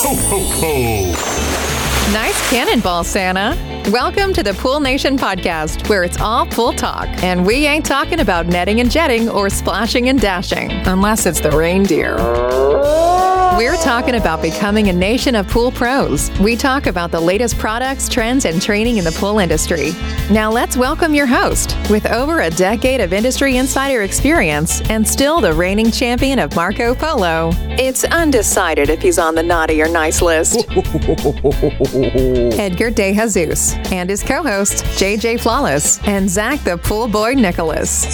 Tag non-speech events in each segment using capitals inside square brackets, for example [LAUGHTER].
Ho, ho, ho. Nice cannonball, Santa. Welcome to the Pool Nation podcast, where it's all pool talk, and we ain't talking about netting and jetting or splashing and dashing, unless it's the reindeer. We're talking about becoming a nation of pool pros. We talk about the latest products, trends, and training in the pool industry. Now, let's welcome your host. With over a decade of industry insider experience and still the reigning champion of Marco Polo, it's undecided if he's on the naughty or nice list. [LAUGHS] Edgar De Jesus and his co host, JJ Flawless and Zac the Pool Boy Nicholas.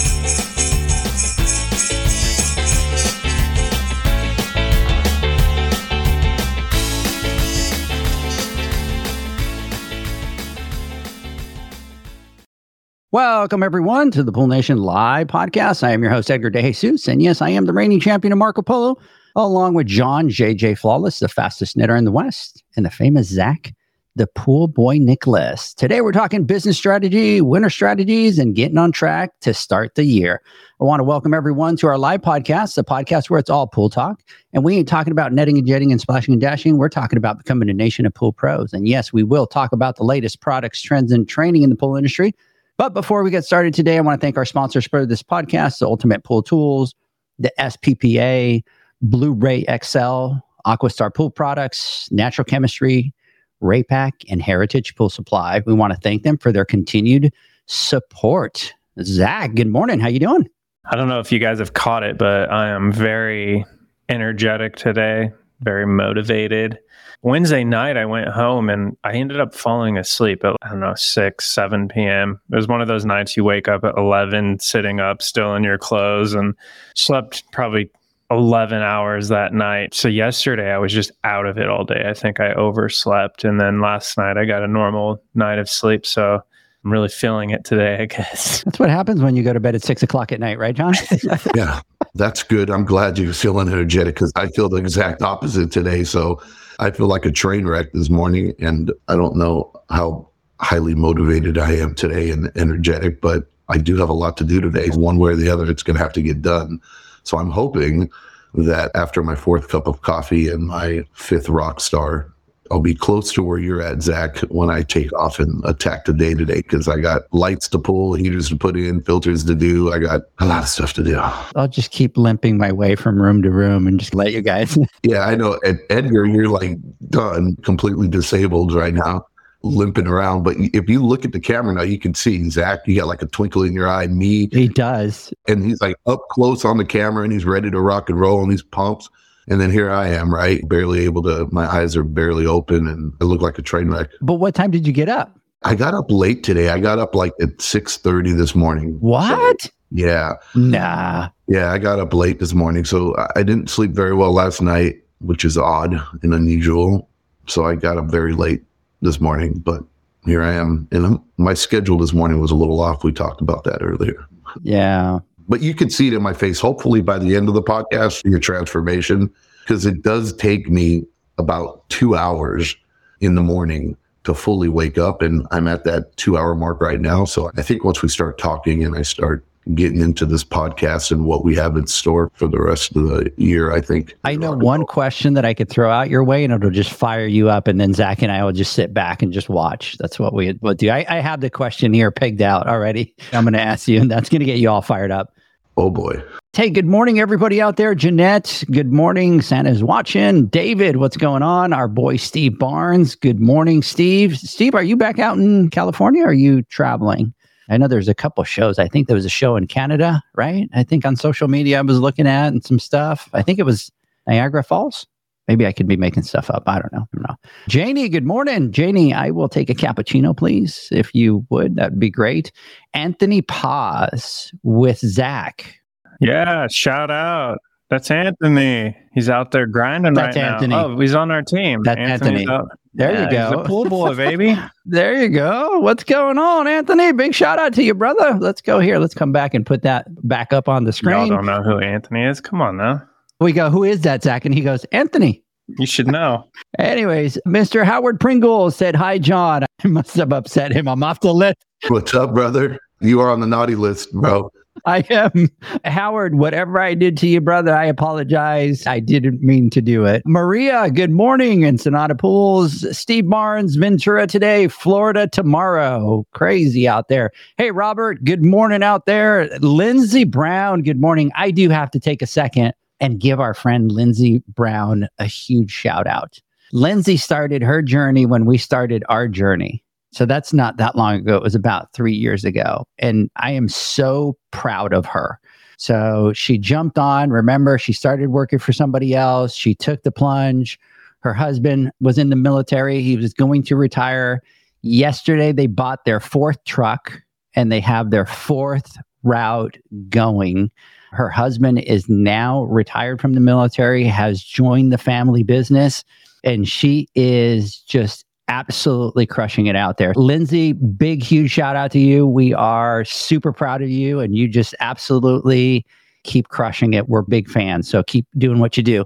Welcome, everyone, to the Pool Nation Live podcast. I am your host, Edgar De Jesus. And yes, I am the reigning champion of Marco Polo, along with John JJ Flawless, the fastest knitter in the West, and the famous Zac, the pool boy Nicholas. Today, we're talking business strategy, winter strategies, and getting on track to start the year. I want to welcome everyone to our live podcast, the podcast where it's all pool talk. And we ain't talking about netting and jetting and splashing and dashing. We're talking about becoming a nation of pool pros. And yes, we will talk about the latest products, trends, and training in the pool industry but before we get started today, I want to thank our sponsors for this podcast, the Ultimate Pool Tools, the SPPA, Blu-ray XL, Aquastar Pool Products, Natural Chemistry, Raypak, and Heritage Pool Supply. We want to thank them for their continued support. Zac, good morning. How you doing? I don't know if you guys have caught it, but I am very energetic today, very motivated. Wednesday night, I went home and I ended up falling asleep at, I don't know, 6, 7 p.m. It was one of those nights you wake up at 11, sitting up still in your clothes, and slept probably 11 hours that night. So yesterday, I was just out of it all day. I think I overslept. And then last night, I got a normal night of sleep. So I'm really feeling it today, I guess. [LAUGHS] That's what happens when you go to bed at six o'clock at night, right, John? [LAUGHS] yeah, that's good. I'm glad you're feeling energetic because I feel the exact opposite today. So I feel like a train wreck this morning, and I don't know how highly motivated I am today and energetic, but I do have a lot to do today. One way or the other, it's going to have to get done. So I'm hoping that after my fourth cup of coffee and my fifth rock star, I'll be close to where you're at, Zac, when I take off and attack the day today because I got lights to pull, heaters to put in, filters to do. I got a lot of stuff to do. I'll just keep limping my way from room to room and just let you guys. [LAUGHS] yeah, I know. Ed- Edgar, you're like done, completely disabled right now, limping around. But if you look at the camera now, you can see Zac, you got like a twinkle in your eye, me. He does. And he's like up close on the camera and he's ready to rock and roll on these pumps. And then here I am, right? Barely able to, my eyes are barely open and I look like a train wreck. But what time did you get up? I got up late today. I got up like at 6.30 this morning. What? So, yeah. Nah. Yeah, I got up late this morning. So I didn't sleep very well last night, which is odd and unusual. So I got up very late this morning, but here I am. And my schedule this morning was a little off. We talked about that earlier. Yeah but you can see it in my face. Hopefully, by the end of the podcast, your transformation, because it does take me about two hours in the morning to fully wake up. And I'm at that two hour mark right now. So I think once we start talking and I start getting into this podcast and what we have in store for the rest of the year, I think. I know one question that I could throw out your way and it'll just fire you up. And then Zac and I will just sit back and just watch. That's what we would do. I, I have the question here pegged out already. [LAUGHS] I'm going to ask you, and that's going to get you all fired up. Oh boy. Hey, good morning, everybody out there. Jeanette, good morning. Santa's watching. David, what's going on? Our boy Steve Barnes. Good morning, Steve. Steve, are you back out in California? are you traveling? I know there's a couple shows. I think there was a show in Canada, right? I think on social media I was looking at and some stuff. I think it was Niagara Falls. Maybe I could be making stuff up. I don't know. I don't know. Janie, good morning. Janie, I will take a cappuccino, please, if you would. That'd be great. Anthony Paz with Zac. Yeah, shout out. That's Anthony. He's out there grinding That's right Anthony. now. Oh, he's on our team. That's Anthony's Anthony. Out. There yeah, you go. He's a pool boy, baby. [LAUGHS] there you go. What's going on, Anthony? Big shout out to you, brother. Let's go here. Let's come back and put that back up on the screen. Y'all don't know who Anthony is? Come on now. We go, who is that, Zac? And he goes, Anthony. You should know. [LAUGHS] Anyways, Mr. Howard Pringle said, Hi, John. [LAUGHS] I must have upset him. I'm off the list. What's up, brother? You are on the naughty list, bro. I am Howard. Whatever I did to you, brother, I apologize. I didn't mean to do it. Maria, good morning. in Sonata Pools. Steve Barnes, Ventura today, Florida tomorrow. Crazy out there. Hey, Robert, good morning out there. Lindsey Brown, good morning. I do have to take a second and give our friend Lindsey Brown a huge shout out. Lindsay started her journey when we started our journey. So that's not that long ago. It was about three years ago. And I am so proud of her. So she jumped on. Remember, she started working for somebody else. She took the plunge. Her husband was in the military. He was going to retire. Yesterday, they bought their fourth truck and they have their fourth route going. Her husband is now retired from the military, has joined the family business, and she is just absolutely crushing it out there. Lindsay, big, huge shout out to you. We are super proud of you, and you just absolutely keep crushing it. We're big fans. So keep doing what you do.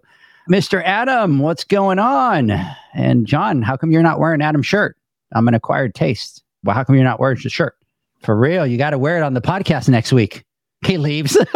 Mr. Adam, what's going on? And John, how come you're not wearing Adam's shirt? I'm an acquired taste. Well, how come you're not wearing the shirt? For real, you got to wear it on the podcast next week. He leaves. [LAUGHS]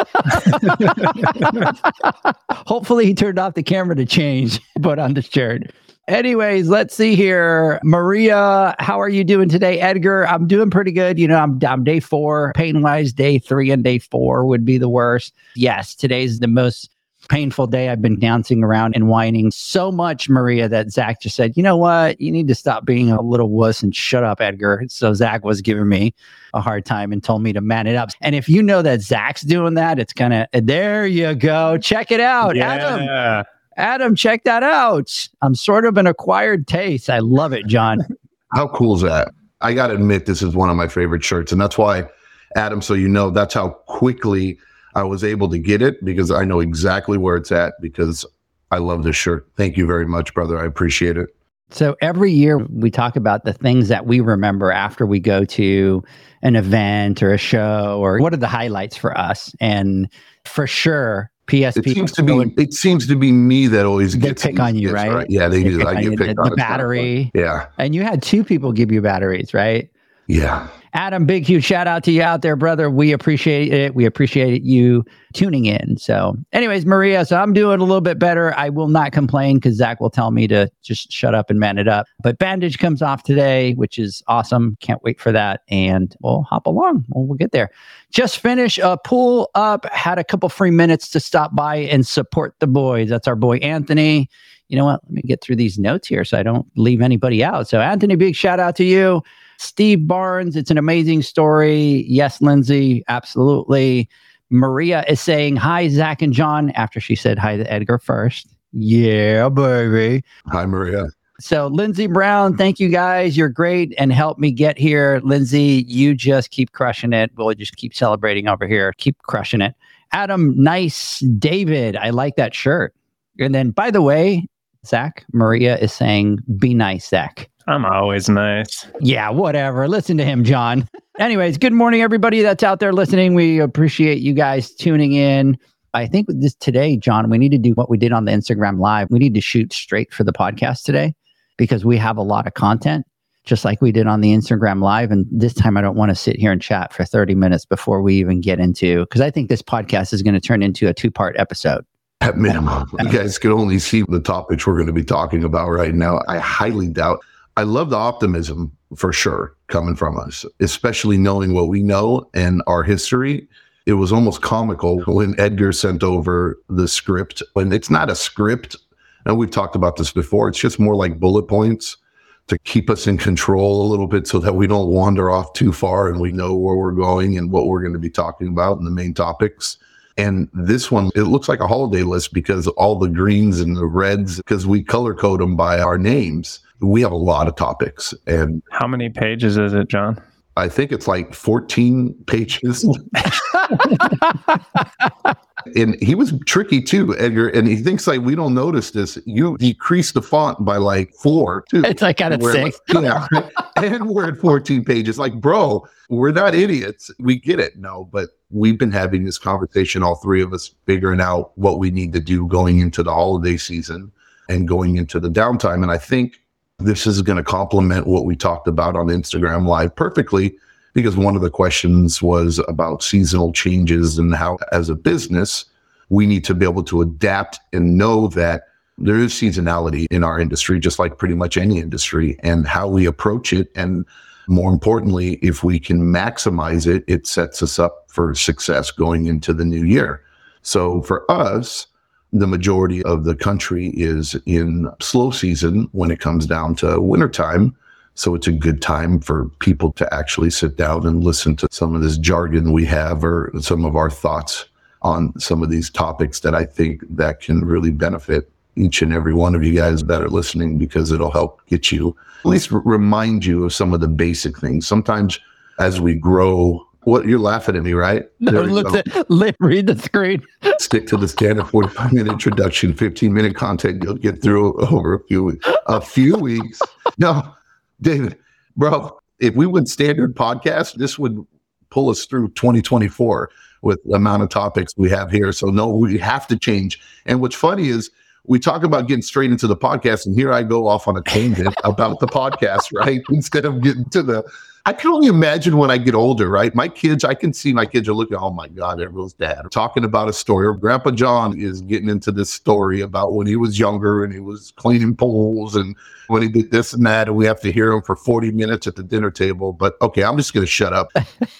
Hopefully, he turned off the camera to change, [LAUGHS] but on the shirt. Anyways, let's see here. Maria, how are you doing today? Edgar, I'm doing pretty good. You know, I'm, I'm day four. Pain wise, day three and day four would be the worst. Yes, today's the most painful day. I've been dancing around and whining so much, Maria, that Zac just said, you know what? You need to stop being a little wuss and shut up, Edgar. So Zac was giving me a hard time and told me to man it up. And if you know that Zac's doing that, it's kind of, there you go. Check it out. Yeah. Adam, Adam, check that out. I'm sort of an acquired taste. I love it, John. [LAUGHS] How cool is that? I got to admit, this is one of my favorite shirts. And that's why, Adam, so you know, that's how quickly I was able to get it because I know exactly where it's at because I love this shirt. Thank you very much, brother. I appreciate it. So every year we talk about the things that we remember after we go to an event or a show or what are the highlights for us. And for sure, PSP. It seems to be. It seems to be me that always gets pick on you, gets, right? Yeah, they, They do. I get picked The- on. the battery. Yeah, And you had two people give you batteries, right? yeah. Adam, big huge shout out to you out there, brother. We appreciate it. We appreciate you tuning in. So, anyways, Maria, so I'm doing a little bit better. I will not complain because Zac will tell me to just shut up and man it up. But bandage comes off today, which is awesome. Can't wait for that. And we'll hop along. We'll, we'll get there. Just finish a pull up. Had a couple free minutes to stop by and support the boys. That's our boy Anthony. You know what? Let me get through these notes here so I don't leave anybody out. So, Anthony, big shout out to you. Steve Barnes, it's an amazing story. Yes, Lindsey, absolutely. Maria is saying hi, Zac and John, after she said hi to Edgar first. Yeah, baby. Hi, Maria. So, Lindsey Brown, thank you guys. You're great and help me get here. Lindsey, you just keep crushing it. We'll just keep celebrating over here. Keep crushing it. Adam, nice. David, I like that shirt. And then, by the way, Zac, Maria is saying, be nice, Zac. I'm always nice. Yeah, whatever. Listen to him, John. Anyways, good morning, everybody that's out there listening. We appreciate you guys tuning in. I think with this today, John, we need to do what we did on the Instagram live. We need to shoot straight for the podcast today because we have a lot of content, just like we did on the Instagram live. And this time, I don't want to sit here and chat for 30 minutes before we even get into, because I think this podcast is going to turn into a two part episode. At minimum, you guys can only see the topics we're going to be talking about right now. I highly doubt. I love the optimism for sure coming from us, especially knowing what we know and our history. It was almost comical when Edgar sent over the script. And it's not a script. And we've talked about this before. It's just more like bullet points to keep us in control a little bit so that we don't wander off too far and we know where we're going and what we're going to be talking about and the main topics. And this one, it looks like a holiday list because all the greens and the reds, because we color code them by our names. We have a lot of topics. And How many pages is it, John? I think it's like 14 pages. [LAUGHS] and he was tricky too, Edgar. And he thinks like we don't notice this. You decreased the font by like four, too. It's like at a We're six. like- yeah. [LAUGHS] and we're at 14 pages. Like, bro, we're not idiots. We get it. No, but we've been having this conversation, all three of us, figuring out what we need to do going into the holiday season and going into the downtime. And I think this is going to complement what we talked about on Instagram Live perfectly because one of the questions was about seasonal changes and how, as a business, we need to be able to adapt and know that there is seasonality in our industry, just like pretty much any industry, and how we approach it. And more importantly, if we can maximize it, it sets us up for success going into the new year. So for us, the majority of the country is in slow season when it comes down to wintertime. So it's a good time for people to actually sit down and listen to some of this jargon we have or some of our thoughts on some of these topics that I think that can really benefit each and every one of you guys that are listening because it'll help get you at least remind you of some of the basic things. Sometimes as we grow, what you're laughing at me, right? No, look at, [LAUGHS] read the screen. [LAUGHS] Stick to the standard 45 minute introduction, 15 minute content. You'll get through over a few weeks. A few weeks. [LAUGHS] No, David, bro, if we went standard podcast, this would pull us through 2024 with the amount of topics we have here. So no, we have to change. And what's funny is we talk about getting straight into the podcast, and here I go off on a tangent about the podcast, right? Instead of getting to the I can only imagine when I get older, right? My kids, I can see my kids are looking, oh my God, everyone's dad. Talking about a story. Or Grandpa John is getting into this story about when he was younger and he was cleaning pools and when he did this and that. And we have to hear him for 40 minutes at the dinner table. But okay, I'm just going to shut up.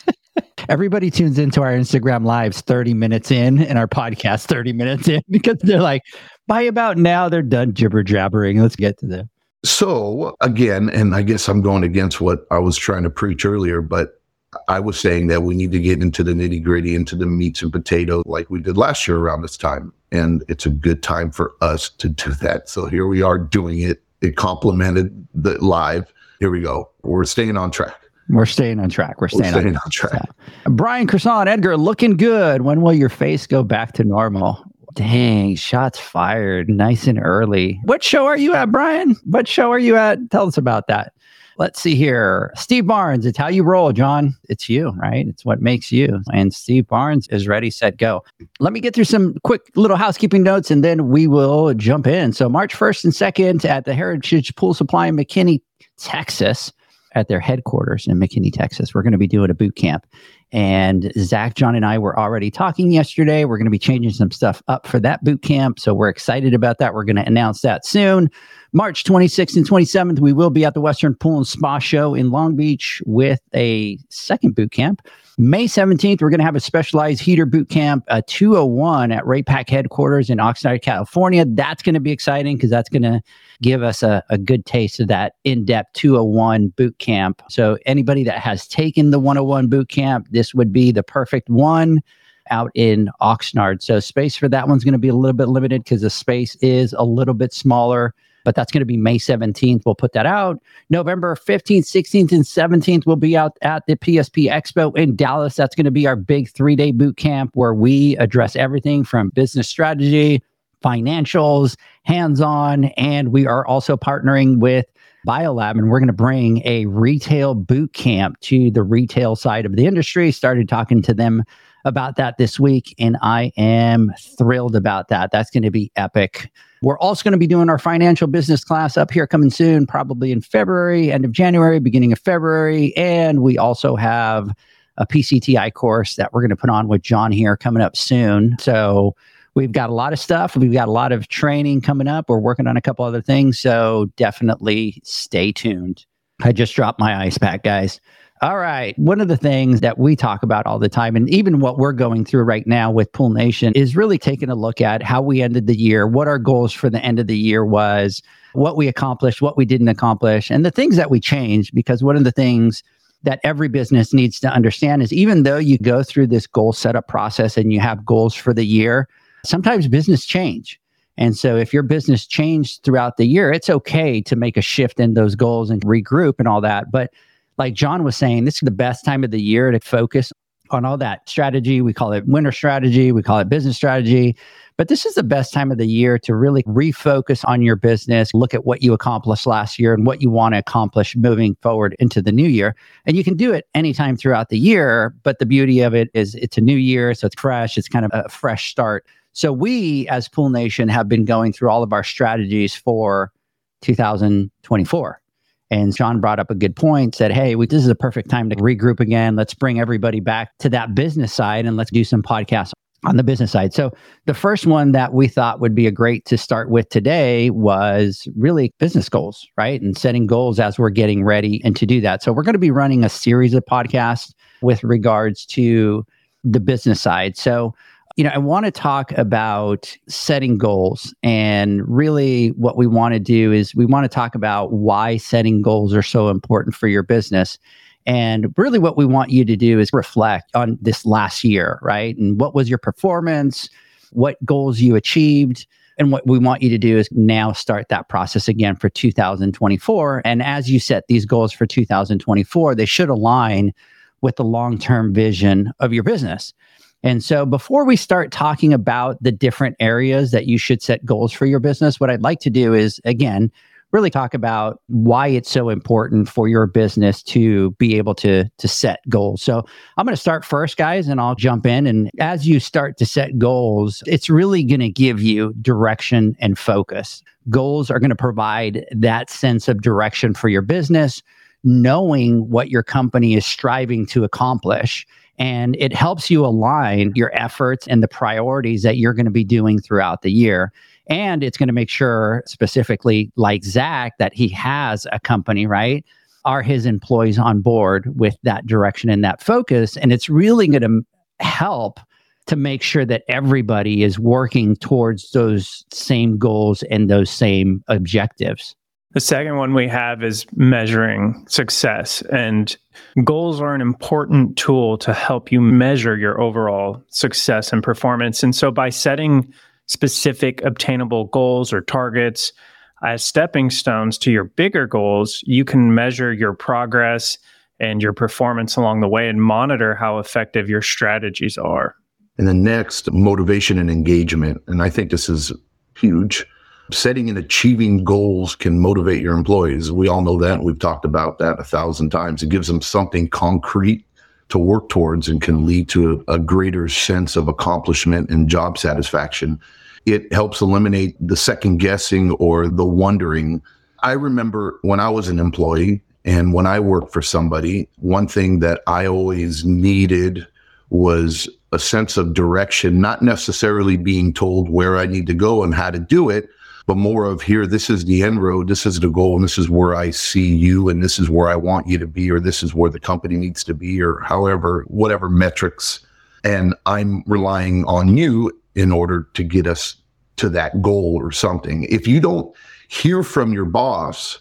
[LAUGHS] Everybody tunes into our Instagram lives 30 minutes in and our podcast 30 minutes in [LAUGHS] because they're like, by about now, they're done jibber jabbering. Let's get to them. So again, and I guess I'm going against what I was trying to preach earlier, but I was saying that we need to get into the nitty gritty, into the meats and potatoes like we did last year around this time. And it's a good time for us to do that. So here we are doing it. It complemented the live. Here we go. We're staying on track. We're staying on track. We're staying, We're staying on, on, track. Brian Croissant, Edgar, looking good. When will your face go back to normal? Dang, shots fired nice and early. What show are you at, Brian? What show are you at? Tell us about that. Let's see here. Steve Barnes, it's how you roll, John. It's you, right? It's what makes you. And Steve Barnes is ready, set, go. Let me get through some quick little housekeeping notes and then we will jump in. So, March 1st and 2nd at the Heritage Pool Supply in McKinney, Texas at their headquarters in McKinney, Texas. We're going to be doing a boot camp. And Zach, John, and I were already talking yesterday. We're going to be changing some stuff up for that boot camp. So we're excited about that. We're going to announce that soon. March 26th and 27th, we will be at the Western Pool and Spa Show in Long Beach with a second boot camp. May 17th, we're going to have a specialized heater boot camp, a 201 at Ray Raypak headquarters in Oxnard, California. That's going to be exciting because that's going to give us a, a good taste of that in-depth 201 boot camp. So anybody that has taken the 101 boot camp, this would be the perfect one out in Oxnard. So space for that one's going to be a little bit limited because the space is a little bit smaller but that's going to be May 17th. We'll put that out. November 15th, 16th, and 17th, we'll be out at the PSP Expo in Dallas. That's going to be our big three day boot camp where we address everything from business strategy, financials, hands on. And we are also partnering with Biolab, and we're going to bring a retail boot camp to the retail side of the industry. Started talking to them about that this week, and I am thrilled about that. That's going to be epic. We're also going to be doing our financial business class up here coming soon, probably in February, end of January, beginning of February. And we also have a PCTI course that we're going to put on with John here coming up soon. So We've got a lot of stuff. We've got a lot of training coming up. We're working on a couple other things. So definitely stay tuned. I just dropped my ice pack, guys. All right. One of the things that we talk about all the time, and even what we're going through right now with Pool Nation, is really taking a look at how we ended the year, what our goals for the end of the year was, what we accomplished, what we didn't accomplish, and the things that we changed. Because one of the things that every business needs to understand is even though you go through this goal setup process and you have goals for the year, sometimes business change. And so if your business changed throughout the year, it's okay to make a shift in those goals and regroup and all that. But like John was saying, this is the best time of the year to focus on all that strategy. We call it winter strategy, we call it business strategy. But this is the best time of the year to really refocus on your business, look at what you accomplished last year and what you want to accomplish moving forward into the new year. And you can do it anytime throughout the year. But the beauty of it is it's a new year, so it's fresh, it's kind of a fresh start. So we, as Pool Nation, have been going through all of our strategies for 2024. And Sean brought up a good point, said, Hey, we, this is a perfect time to regroup again. Let's bring everybody back to that business side and let's do some podcasts on the business side. So the first one that we thought would be a great to start with today was really business goals, right? And setting goals as we're getting ready and to do that. So we're going to be running a series of podcasts with regards to the business side. So you know, I want to talk about setting goals. And really, what we want to do is we want to talk about why setting goals are so important for your business. And really, what we want you to do is reflect on this last year, right? And what was your performance? What goals you achieved? And what we want you to do is now start that process again for 2024. And as you set these goals for 2024, they should align with the long term vision of your business. And so, before we start talking about the different areas that you should set goals for your business, what I'd like to do is, again, really talk about why it's so important for your business to be able to to set goals. So, I'm going to start first, guys, and I'll jump in. And as you start to set goals, it's really going to give you direction and focus. Goals are going to provide that sense of direction for your business, knowing what your company is striving to accomplish and it helps you align your efforts and the priorities that you're going to be doing throughout the year. And it's going to make sure, specifically like Zac, that he has a company, right? Are his employees on board with that direction and that focus? And it's really going to help to make sure that everybody is working towards those same goals and those same objectives. The second one we have is measuring success. And goals are an important tool to help you measure your overall success and performance. And so by setting specific obtainable goals or targets as stepping stones to your bigger goals, you can measure your progress and your performance along the way and monitor how effective your strategies are. And the next, motivation and engagement. And I think this is huge setting and achieving goals can motivate your employees. We all know that. We've talked about that a thousand times. It gives them something concrete to work towards and can lead to a, a greater sense of accomplishment and job satisfaction. It helps eliminate the second guessing or the wondering. I remember when I was an employee and when I worked for somebody, one thing that I always needed was a sense of direction, not necessarily being told where I need to go and how to do it, but more of here, this is the end road, this is the goal, and this is where I see you, and this is where I want you to be, or this is where the company needs to be, or however, whatever metrics. And I'm relying on you in order to get us to that goal or something. If you don't hear from your boss,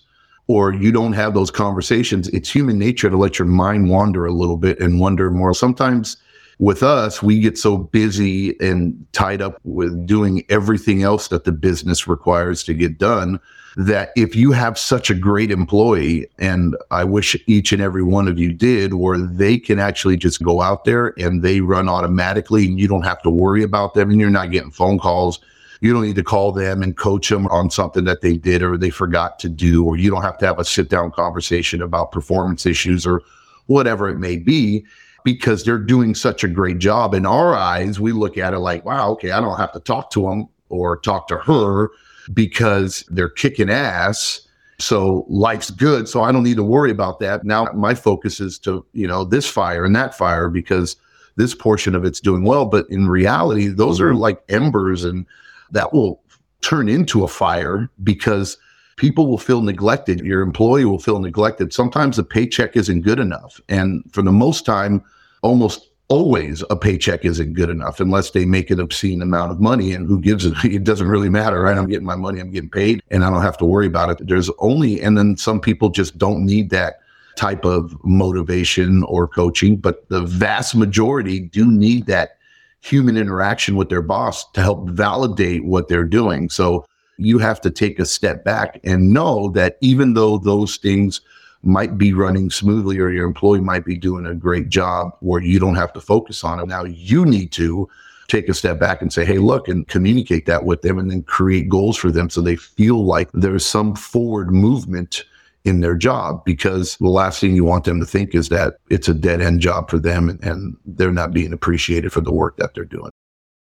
or you don't have those conversations, it's human nature to let your mind wander a little bit and wonder more. Sometimes with us, we get so busy and tied up with doing everything else that the business requires to get done that if you have such a great employee, and I wish each and every one of you did, where they can actually just go out there and they run automatically and you don't have to worry about them and you're not getting phone calls. You don't need to call them and coach them on something that they did or they forgot to do, or you don't have to have a sit down conversation about performance issues or whatever it may be because they're doing such a great job. In our eyes, we look at it like, wow, okay, I don't have to talk to them or talk to her because they're kicking ass. So life's good. So I don't need to worry about that. Now my focus is to, you know, this fire and that fire because this portion of it's doing well. But in reality, those are like embers and that will turn into a fire because people will feel neglected. Your employee will feel neglected. Sometimes the paycheck isn't good enough. And for the most time, almost always a paycheck isn't good enough unless they make an obscene amount of money. And who gives it? [LAUGHS] It doesn't really matter, right? I'm getting my money, I'm getting paid, and I don't have to worry about it. There's only, and then some people just don't need that type of motivation or coaching, but the vast majority do need that human interaction with their boss to help validate what they're doing. So you have to take a step back and know that even though those things might be running smoothly or your employee might be doing a great job where you don't have to focus on it, now you need to take a step back and say, hey, look, and communicate that with them and then create goals for them so they feel like there's some forward movement in their job because the last thing you want them to think is that it's a dead end job for them and, and they're not being appreciated for the work that they're doing.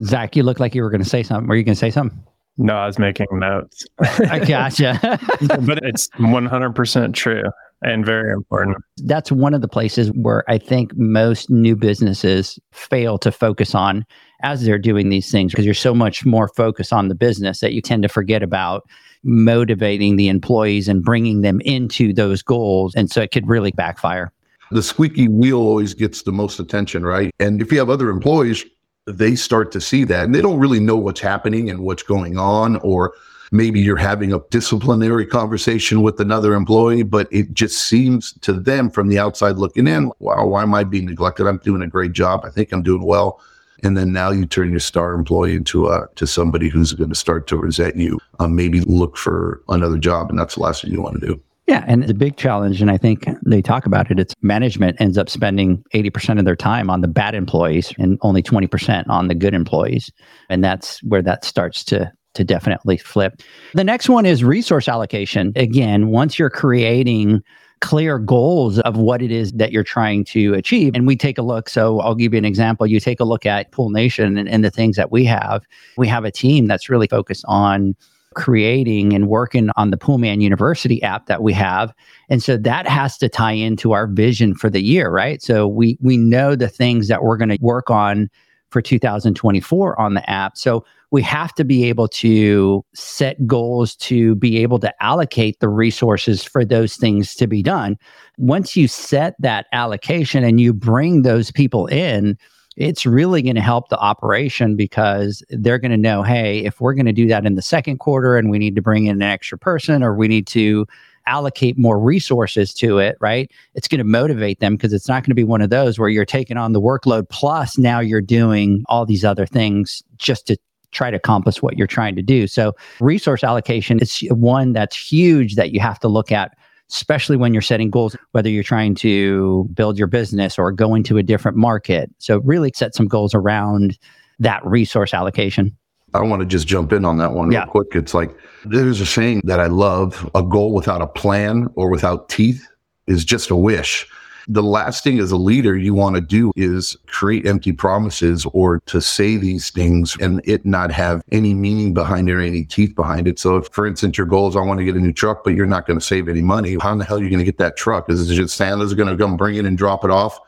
Zac, you look like you were going to say something. Were you going to say something? No, I was making notes. I gotcha. [LAUGHS] but it's 100% true and very important. That's one of the places where I think most new businesses fail to focus on as they're doing these things because you're so much more focused on the business that you tend to forget about motivating the employees and bringing them into those goals. And so it could really backfire. The squeaky wheel always gets the most attention, right? And if you have other employees, they start to see that and they don't really know what's happening and what's going on or maybe you're having a disciplinary conversation with another employee, but it just seems to them from the outside looking in, wow, why am I being neglected? I'm doing a great job. I think I'm doing well. And then now you turn your star employee into a to somebody who's going to start to resent you, um, maybe look for another job, and that's the last thing you want to do. Yeah, and the big challenge, and I think they talk about it, it's management ends up spending 80% of their time on the bad employees and only 20% on the good employees. And that's where that starts to to definitely flip. The next one is resource allocation. Again, once you're creating clear goals of what it is that you're trying to achieve. And we take a look. So I'll give you an example. You take a look at Pool Nation and, and the things that we have. We have a team that's really focused on creating and working on the Poolman University app that we have. And so that has to tie into our vision for the year, right? So we we know the things that we're going to work on for 2024 on the app. So we have to be able to set goals to be able to allocate the resources for those things to be done. Once you set that allocation and you bring those people in, it's really going to help the operation because they're going to know hey, if we're going to do that in the second quarter and we need to bring in an extra person or we need to allocate more resources to it, right? It's going to motivate them because it's not going to be one of those where you're taking on the workload plus now you're doing all these other things just to try to accomplish what you're trying to do. So, resource allocation is one that's huge that you have to look at, especially when you're setting goals, whether you're trying to build your business or go into a different market. So, really set some goals around that resource allocation. I want to just jump in on that one real Yeah. quick. It's like there's a saying that I love a goal without a plan or without teeth is just a wish. The last thing as a leader you want to do is create empty promises or to say these things and it not have any meaning behind it or any teeth behind it. So if, for instance, your goal is I want to get a new truck, but you're not going to save any money, how in the hell are you going to get that truck? Is it just Santa's going to come bring it and drop it off?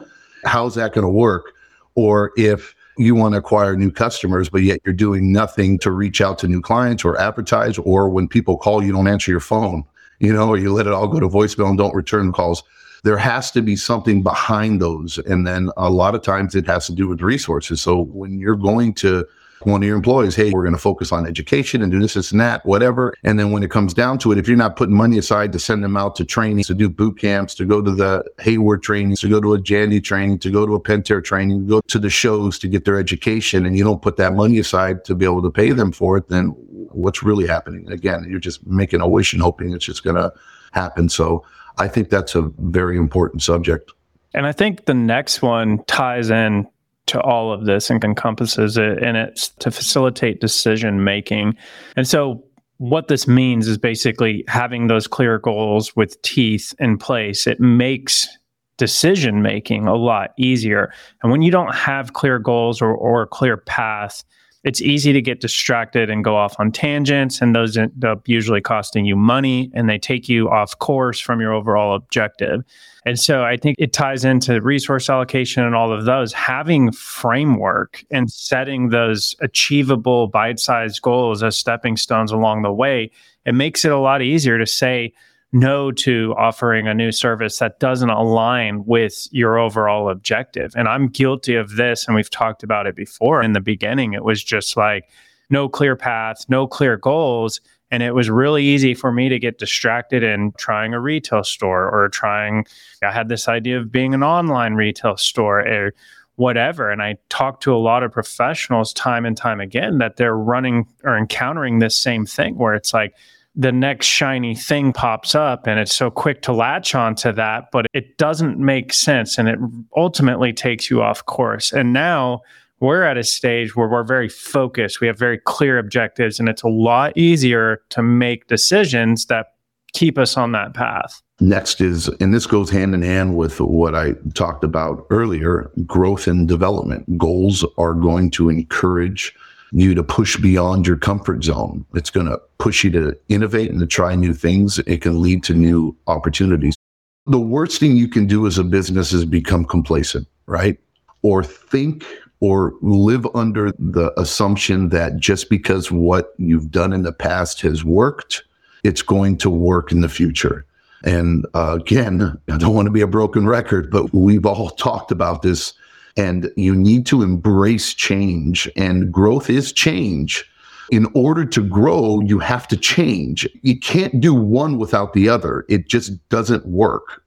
How's that going to work? Or if you want to acquire new customers, but yet you're doing nothing to reach out to new clients or advertise, or when people call, you don't answer your phone, you know, or you let it all go to voicemail and don't return calls. There has to be something behind those. And then a lot of times it has to do with resources. So when you're going to one of your employees, hey, we're going to focus on education and do this, this, and that, whatever. And then when it comes down to it, if you're not putting money aside to send them out to training, to do boot camps, to go to the Hayward trainings, to go to a Jandy training, to go to a Pentair training, to go to the shows to get their education, and you don't put that money aside to be able to pay them for it, then what's really happening? Again, you're just making a wish and hoping it's just going to happen. So I think that's a very important subject. And I think the next one ties in to all of this and encompasses it, and it's to facilitate decision making. And so, what this means is basically having those clear goals with teeth in place. It makes decision making a lot easier. And when you don't have clear goals or, or a clear path, it's easy to get distracted and go off on tangents, and those end up usually costing you money and they take you off course from your overall objective. And so I think it ties into resource allocation and all of those. Having framework and setting those achievable bite sized goals as stepping stones along the way, it makes it a lot easier to say no to offering a new service that doesn't align with your overall objective. And I'm guilty of this. And we've talked about it before. In the beginning, it was just like no clear path, no clear goals. And it was really easy for me to get distracted in trying a retail store or trying, I had this idea of being an online retail store or whatever. And I talked to a lot of professionals time and time again that they're running or encountering this same thing where it's like, the next shiny thing pops up and it's so quick to latch onto that, but it doesn't make sense and it ultimately takes you off course. And now we're at a stage where we're very focused. We have very clear objectives and it's a lot easier to make decisions that keep us on that path. Next is, and this goes hand in hand with what I talked about earlier growth and development. Goals are going to encourage you to push beyond your comfort zone. It's going to push you to innovate and to try new things. It can lead to new opportunities. The worst thing you can do as a business is become complacent, right? Or think or live under the assumption that just because what you've done in the past has worked, it's going to work in the future. And uh, again, I don't want to be a broken record, but we've all [LAUGHS] talked about this. And you need to embrace change, and growth is change. In order to grow, you have to change. You can't do one without the other. It just doesn't work.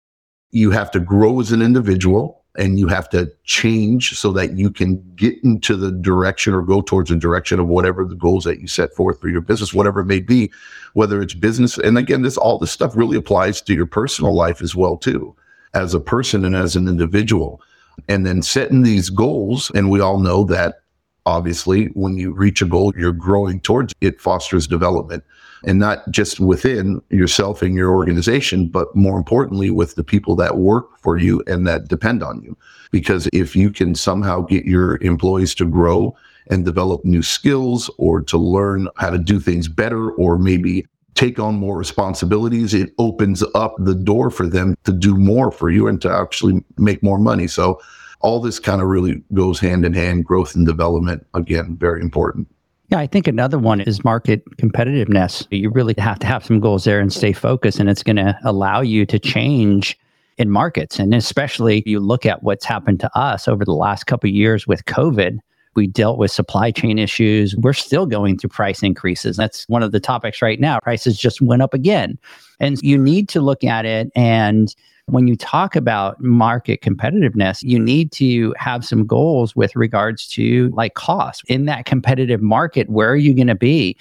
You have to grow as an individual and you have to change so that you can get into the direction or go towards the direction of whatever the goals that you set forth for your business, whatever it may be, whether it's business. And again, this all this stuff really applies to your personal life as well, too, as a person and as an individual. And then setting these goals, and we all know that obviously when you reach a goal, you're growing towards it fosters development and not just within yourself and your organization, but more importantly, with the people that work for you and that depend on you. Because if you can somehow get your employees to grow and develop new skills or to learn how to do things better or maybe take on more responsibilities, it opens up the door for them to do more for you and to actually make more money. So all this kind of really goes hand in hand growth and development again very important yeah, I think another one is market competitiveness. You really have to have some goals there and stay focused, and it's going to allow you to change in markets. And especially you look at what's happened to us over the last couple years with COVID. We dealt with supply chain issues. We're still going through price increases. That's one of the topics right now. Prices just went up again. And you need to look at it and when you talk about market competitiveness, you need to have some goals with regards to like cost in that competitive market. Where are you going to be?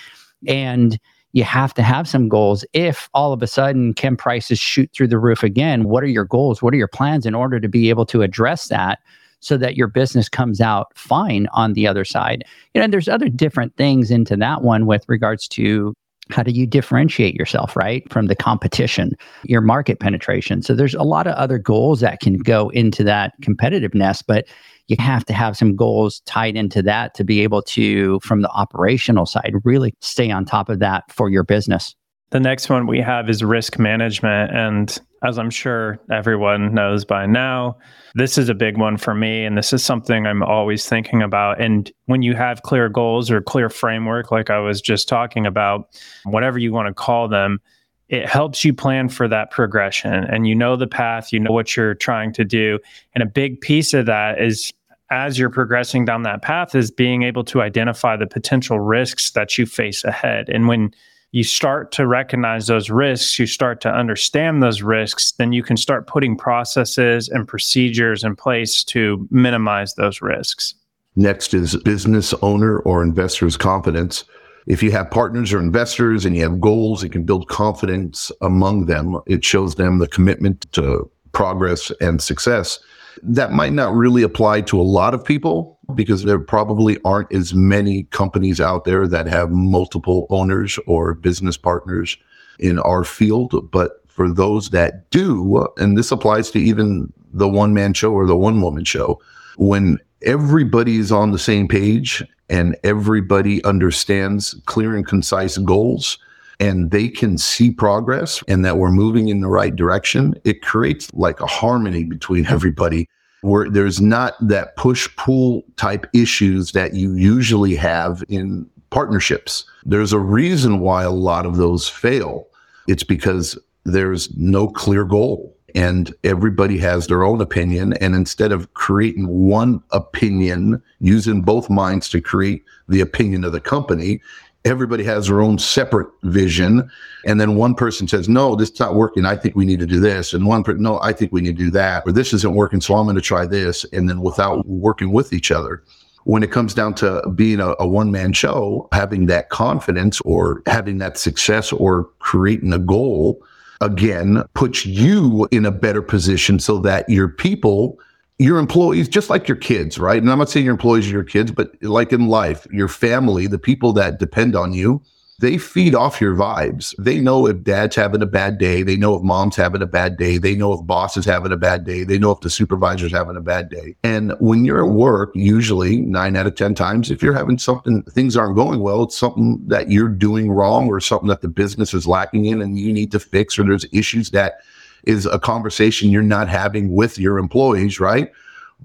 And you have to have some goals. If all of a sudden chem prices shoot through the roof again, what are your goals? What are your plans in order to be able to address that? So that your business comes out fine on the other side. You know, and there's other different things into that one with regards to how do you differentiate yourself right from the competition your market penetration so there's a lot of other goals that can go into that competitiveness but you have to have some goals tied into that to be able to from the operational side really stay on top of that for your business the next one we have is risk management. And as I'm sure everyone knows by now, this is a big one for me. And this is something I'm always thinking about. And when you have clear goals or clear framework, like I was just talking about, whatever you want to call them, it helps you plan for that progression and you know the path, you know what you're trying to do. And a big piece of that is as you're progressing down that path is being able to identify the potential risks that you face ahead. And when you start to recognize those risks, you start to understand those risks, then you can start putting processes and procedures in place to minimize those risks. Next is business owner or investor's confidence. If you have partners or investors and you have goals, it can build confidence among them. It shows them the commitment to progress and success. That might not really apply to a lot of people because there probably aren't as many companies out there that have multiple owners or business partners in our field. But for those that do, and this applies to even the one man show or the one woman show, when everybody's on the same page and everybody understands clear and concise goals and they can see progress and that we're moving in the right direction, it creates like a harmony between [LAUGHS] everybody where there's not that push pull type issues that you usually have in partnerships. There's a reason why a lot of those fail. It's because there's no clear goal and everybody has their own opinion. And instead of creating one opinion, using both minds to create the opinion of the company, everybody has their own separate vision. And then one person says, no, this is not working. I think we need to do this. And one person, no, I think we need to do that. Or this isn't working. So I'm going to try this. And then without working with each other. When it comes down to being a, a one man show, having that confidence or having that success or creating a goal, again, puts you in a better position so that your people your employees, just like your kids, right? And I'm not saying your employees are your kids, but like in life, your family, the people that depend on you, they feed off your vibes. They know if dad's having a bad day. They know if mom's having a bad day. They know if boss is having a bad day. They know if the supervisor's having a bad day. And when you're at work, usually nine out of 10 times, if you're having something, things aren't going well, it's something that you're doing wrong or something that the business is lacking in and you need to fix, or there's issues that is a conversation you're not having with your employees, right?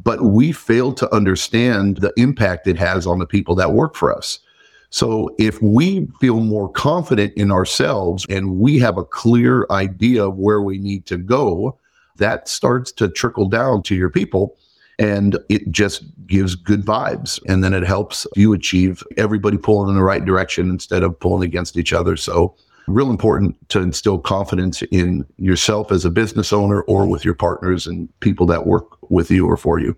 But we fail to understand the impact it has on the people that work for us. So if we feel more confident in ourselves and we have a clear idea of where we need to go, that starts to trickle down to your people and it just gives good vibes and then it helps you achieve everybody pulling in the right direction instead of pulling against each other. So real important to instill confidence in yourself as a business owner or with your partners and people that work with you or for you.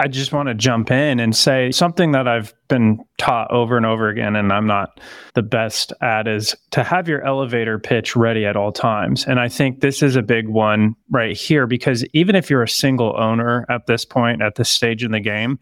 I just want to jump in and say something that I've been taught over and over again, and I'm not the best at, is to have your elevator pitch ready at all times. And I think this is a big one right here because even if you're a single owner at this point, at this stage in the game,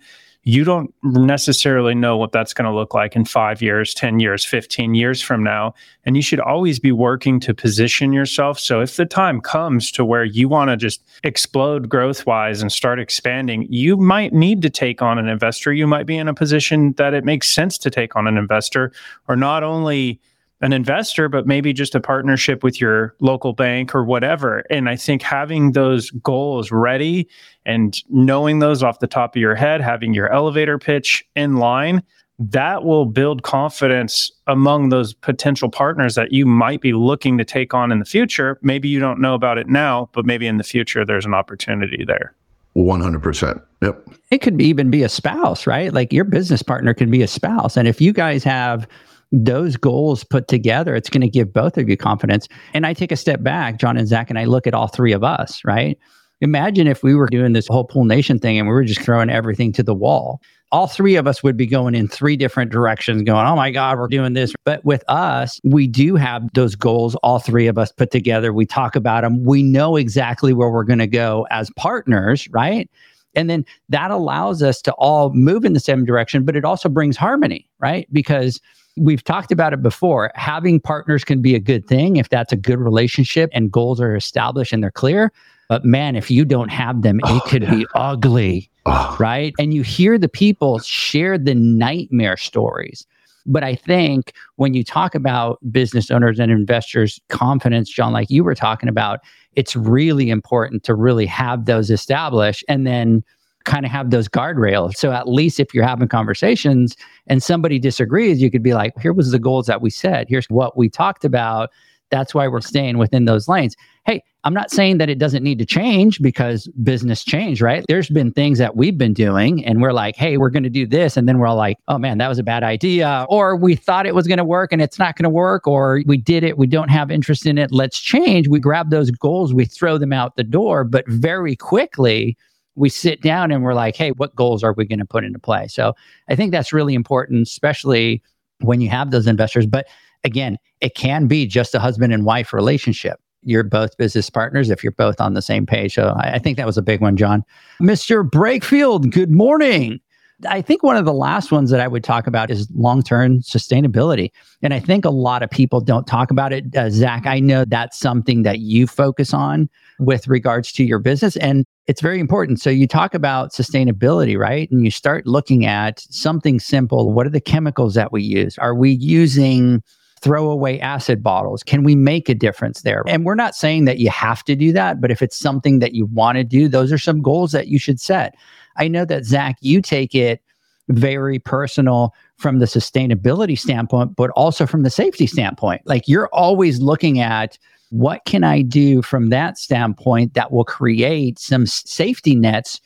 you don't necessarily know what that's going to look like in five years, 10 years, 15 years from now. And you should always be working to position yourself. So if the time comes to where you want to just explode growth wise and start expanding, you might need to take on an investor. You might be in a position that it makes sense to take on an investor or not only an investor, but maybe just a partnership with your local bank or whatever. And I think having those goals ready and knowing those off the top of your head, having your elevator pitch in line, that will build confidence among those potential partners that you might be looking to take on in the future. Maybe you don't know about it now, but maybe in the future there's an opportunity there. 100%. Yep. It could even be a spouse, right? Like your business partner could be a spouse. And if you guys have those goals put together, it's going to give both of you confidence. And I take a step back, John and Zac, and I look at all three of us, right? Imagine if we were doing this whole pool nation thing and we were just throwing everything to the wall. All three of us would be going in three different directions, going, oh my God, we're doing this. But with us, we do have those goals, all three of us put together. We talk about them. We know exactly where we're going to go as partners, right? And then that allows us to all move in the same direction, but it also brings harmony, right? Because we've talked about it before. Having partners can be a good thing if that's a good relationship and goals are established and they're clear. But man, if you don't have them, oh, it could yeah. be ugly, oh. right? And you hear the people share the nightmare stories. But I think when you talk about business owners and investors' confidence, John, like you were talking about, it's really important to really have those established and then kind of have those guardrails. So at least if you're having conversations and somebody disagrees, you could be like, here was the goals that we set. Here's what we talked about. That's why we're staying within those lanes. Hey, I'm not saying that it doesn't need to change because business change, right? There's been things that we've been doing and we're like, hey, we're going to do this. And then we're all like, oh man, that was a bad idea. Or we thought it was going to work and it's not going to work. Or we did it, we don't have interest in it. Let's change. We grab those goals, we throw them out the door. But very quickly, we sit down and we're like, hey, what goals are we going to put into play? So I think that's really important, especially when you have those investors. But again, it can be just a husband and wife relationship. You're both business partners if you're both on the same page. So I, I think that was a big one, John. Mr. Brakefield, good morning. I think one of the last ones that I would talk about is long term sustainability. And I think a lot of people don't talk about it. Uh, Zac, I know that's something that you focus on with regards to your business. And it's very important. So you talk about sustainability, right? And you start looking at something simple. What are the chemicals that we use? Are we using throwaway acid bottles? Can we make a difference there? And we're not saying that you have to do that, but if it's something that you want to do, those are some goals that you should set. I know that Zac, you take it very personal from the sustainability standpoint, but also from the safety standpoint. Like you're always looking at what can I do from that standpoint that will create some safety nets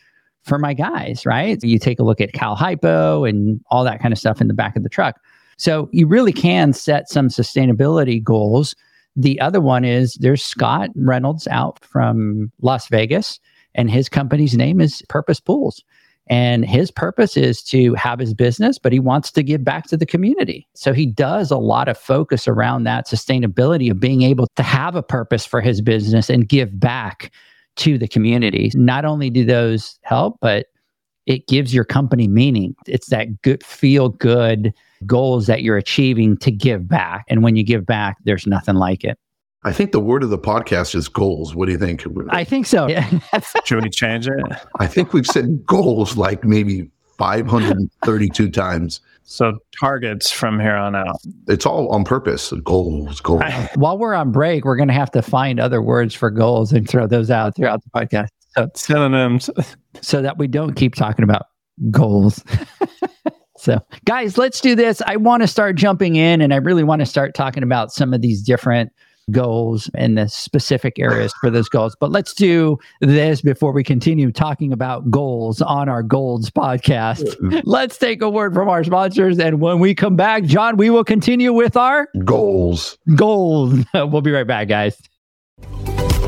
for my guys, right? You take a look at Cal Hypo and all that kind of stuff in the back of the truck. So you really can set some sustainability goals. The other one is there's Scott Reynolds out from Las Vegas, and his company's name is Purpose Pools. And his purpose is to have his business, but he wants to give back to the community. So he does a lot of focus around that sustainability of being able to have a purpose for his business and give back to the community. Not only do those help, but it gives your company meaning. It's that good, feel good goals that you're achieving to give back. And when you give back, there's nothing like it. I think the word of the podcast is goals. What do you think? I think so. [LAUGHS] Should we change it? I think we've said goals like maybe 532 times. So targets from here on out. It's all on purpose. Goals, goals. [LAUGHS] While we're on break, we're going to have to find other words for goals and throw those out throughout the podcast. So, Synonyms. [LAUGHS] so that we don't keep talking about goals. so, guys, let's do this. I want to start jumping in and I really want to start talking about some of these different goals and the specific areas for those goals. But let's do this before we continue talking about goals on our Goals podcast. [LAUGHS] let's take a word from our sponsors. And when we come back, John, we will continue with our goals. Goals. [LAUGHS] we'll be right back, guys.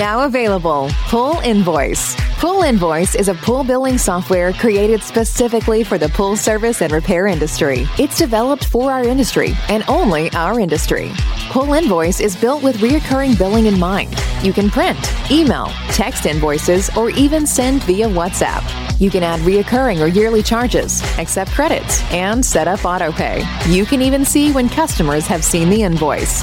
Now available, Pool Invoice. Pool Invoice is a pool billing software created specifically for the pool service and repair industry. It's developed for our industry and only our industry. Pool Invoice is built with reoccurring billing in mind. You can print, email, text invoices, or even send via WhatsApp. You can add reoccurring or yearly charges, accept credits, and set up autopay. You can even see when customers have seen the invoice.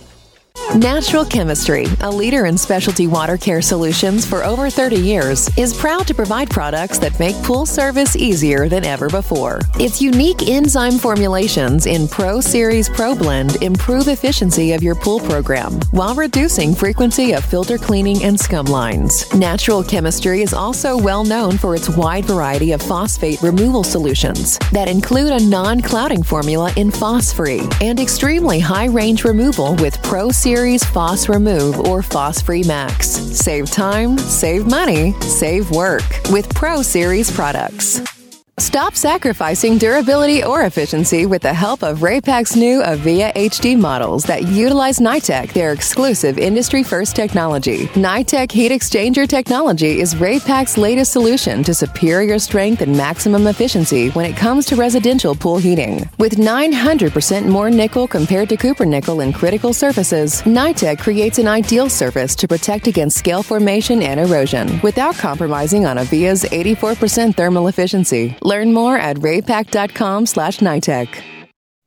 Natural Chemistry, a leader in specialty water care solutions for over 30 years, is proud to provide products that make pool service easier than ever before. Its unique enzyme formulations in Pro Series Pro Blend improve efficiency of your pool program while reducing frequency of filter cleaning and scum lines. Natural Chemistry is also well known for its wide variety of phosphate removal solutions that include a non clouding formula in Phos Free and extremely high range removal with Pro Series Phos Remove or Phos Free Max. Save time, save money, save work with Pro Series products. Stop sacrificing durability or efficiency with the help of Raypak's new Avia HD models that utilize NITEC, their exclusive industry first technology. NITEC heat exchanger technology is Raypak's latest solution to superior strength and maximum efficiency when it comes to residential pool heating. With 900% more nickel compared to copper nickel in critical surfaces, NITEC creates an ideal surface to protect against scale formation and erosion without compromising on Avia's 84% thermal efficiency. Learn more at raypak.com slash NITEC.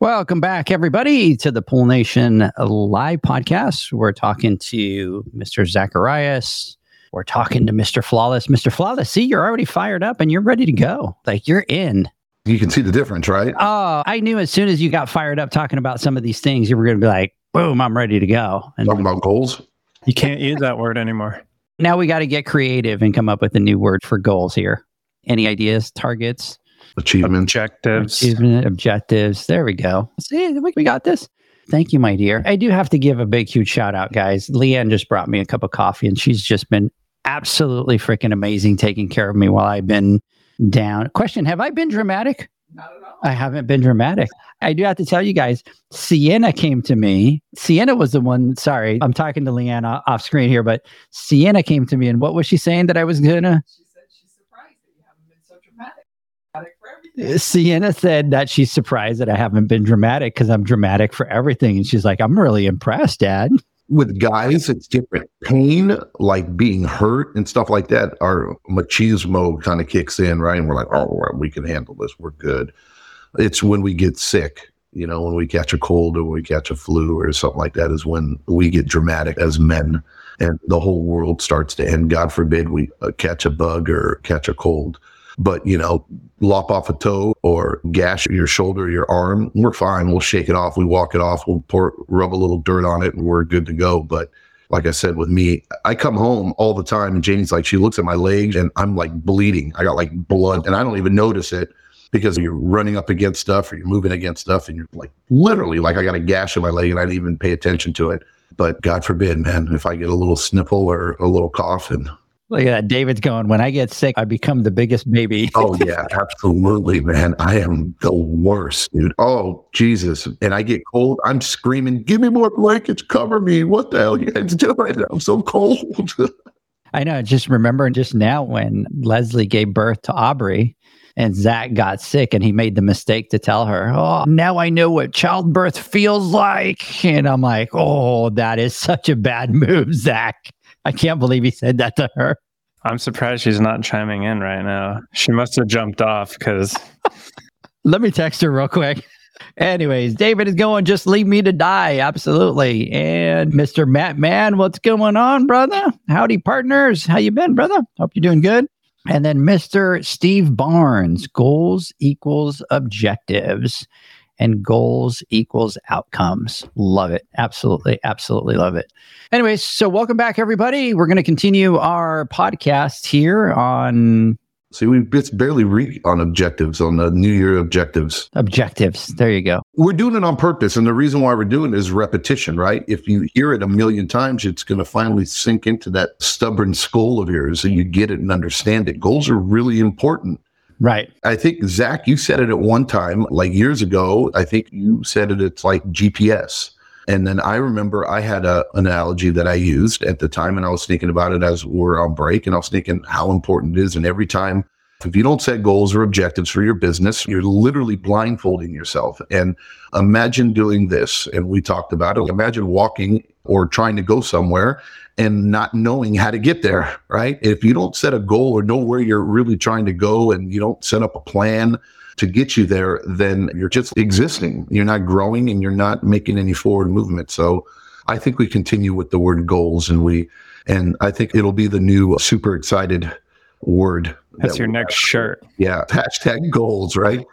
Welcome back, everybody, to the Pool Nation live podcast. We're talking to Mr. Zacharias. We're talking to Mr. Flawless. Mr. Flawless, see, you're already fired up and you're ready to go. Like you're in. You can see the difference, right? Oh, I knew as soon as you got fired up talking about some of these things, you were going to be like, boom, I'm ready to go. And Talking about goals. You can't use that word anymore. now we got to get creative and come up with a new word for goals here. Any ideas, targets, Achievements. Objectives. achievement, objectives? There we go. See, we we got this. Thank you, my dear. I do have to give a big, huge shout out, guys. Leanne just brought me a cup of coffee and she's just been absolutely freaking amazing taking care of me while I've been down. Question Have I been dramatic? I haven't been dramatic. I do have to tell you guys, Sienna came to me. Sienna was the one, sorry, I'm talking to Leanne o- off screen here, but Sienna came to me and what was she saying that I was gonna? Sienna said that she's surprised that I haven't been dramatic because I'm dramatic for everything. And she's like, I'm really impressed, Dad. With guys, it's different. Pain, like being hurt and stuff like that, our machismo kind of kicks in, right? And we're like, oh, we can handle this. We're good. It's when we get sick, you know, when we catch a cold or we catch a flu or something like that, is when we get dramatic as men and the whole world starts to end. God forbid we uh, catch a bug or catch a cold. But, you know, lop off a toe or gash your shoulder, your arm, we're fine. We'll shake it off. We walk it off. We'll pour, rub a little dirt on it and we're good to go. But like I said, with me, I come home all the time and Janie's like, she looks at my legs and I'm like bleeding. I got like blood and I don't even notice it because you're running up against stuff or you're moving against stuff and you're like literally like I got a gash in my leg and I didn't even pay attention to it. But God forbid, man, if I get a little sniffle or a little cough and Look at that. David's going, when I get sick, I become the biggest baby. [LAUGHS] Oh yeah, absolutely, man. I am the worst, dude. Oh Jesus! And I get cold. I'm screaming, "Give me more blankets, cover me!" What the hell you guys [LAUGHS] doing? I'm so cold. [LAUGHS] I know. Just remember just now when Leslie gave birth to Aubrey and Zac got sick and he made the mistake to tell her, Oh, now I know what childbirth feels like. And I'm like, Oh, that is such a bad move, Zac. I can't believe he said that to her. I'm surprised she's not chiming in right now. She must have jumped off because [LAUGHS] Let me text her real quick. Anyways, David is going, just leave me to die. Absolutely. And Mr. Matt Man, what's going on, brother? Howdy, partners. How you been, brother? Hope you're doing good. And then Mr. Steve Barnes, goals equals objectives and goals equals outcomes. Love it. Absolutely. Absolutely love it. Anyways, so welcome back, everybody. We're going to continue our podcast here on See, we just barely read on objectives on the New Year objectives. objectives. There you go. We're doing it on purpose, and the reason why we're doing it is repetition, right? If you hear it a million times, it's going to finally sink into that stubborn skull of yours, and you get it and understand it. Goals are really important. Right. I think Zac, you said it at one time, like years ago. I think you said it. It's like GPS. And then I remember I had a analogy that I used at the time, and I was thinking about it as we're on break, and I was thinking how important it is. And every time, if you don't set goals or objectives for your business, you're literally blindfolding yourself. And imagine doing this. And we talked about it. Imagine walking or trying to go somewhere and not knowing how to get there, right? If you don't set a goal or know where you're really trying to go and you don't set up a plan to get you there, then you're just existing. You're not growing and you're not making any forward movement. So I think we continue with the word goals and we, and I think it'll be the new super excited word. that's that your next have. shirt. Yeah. [LAUGHS] Hashtag goals, right?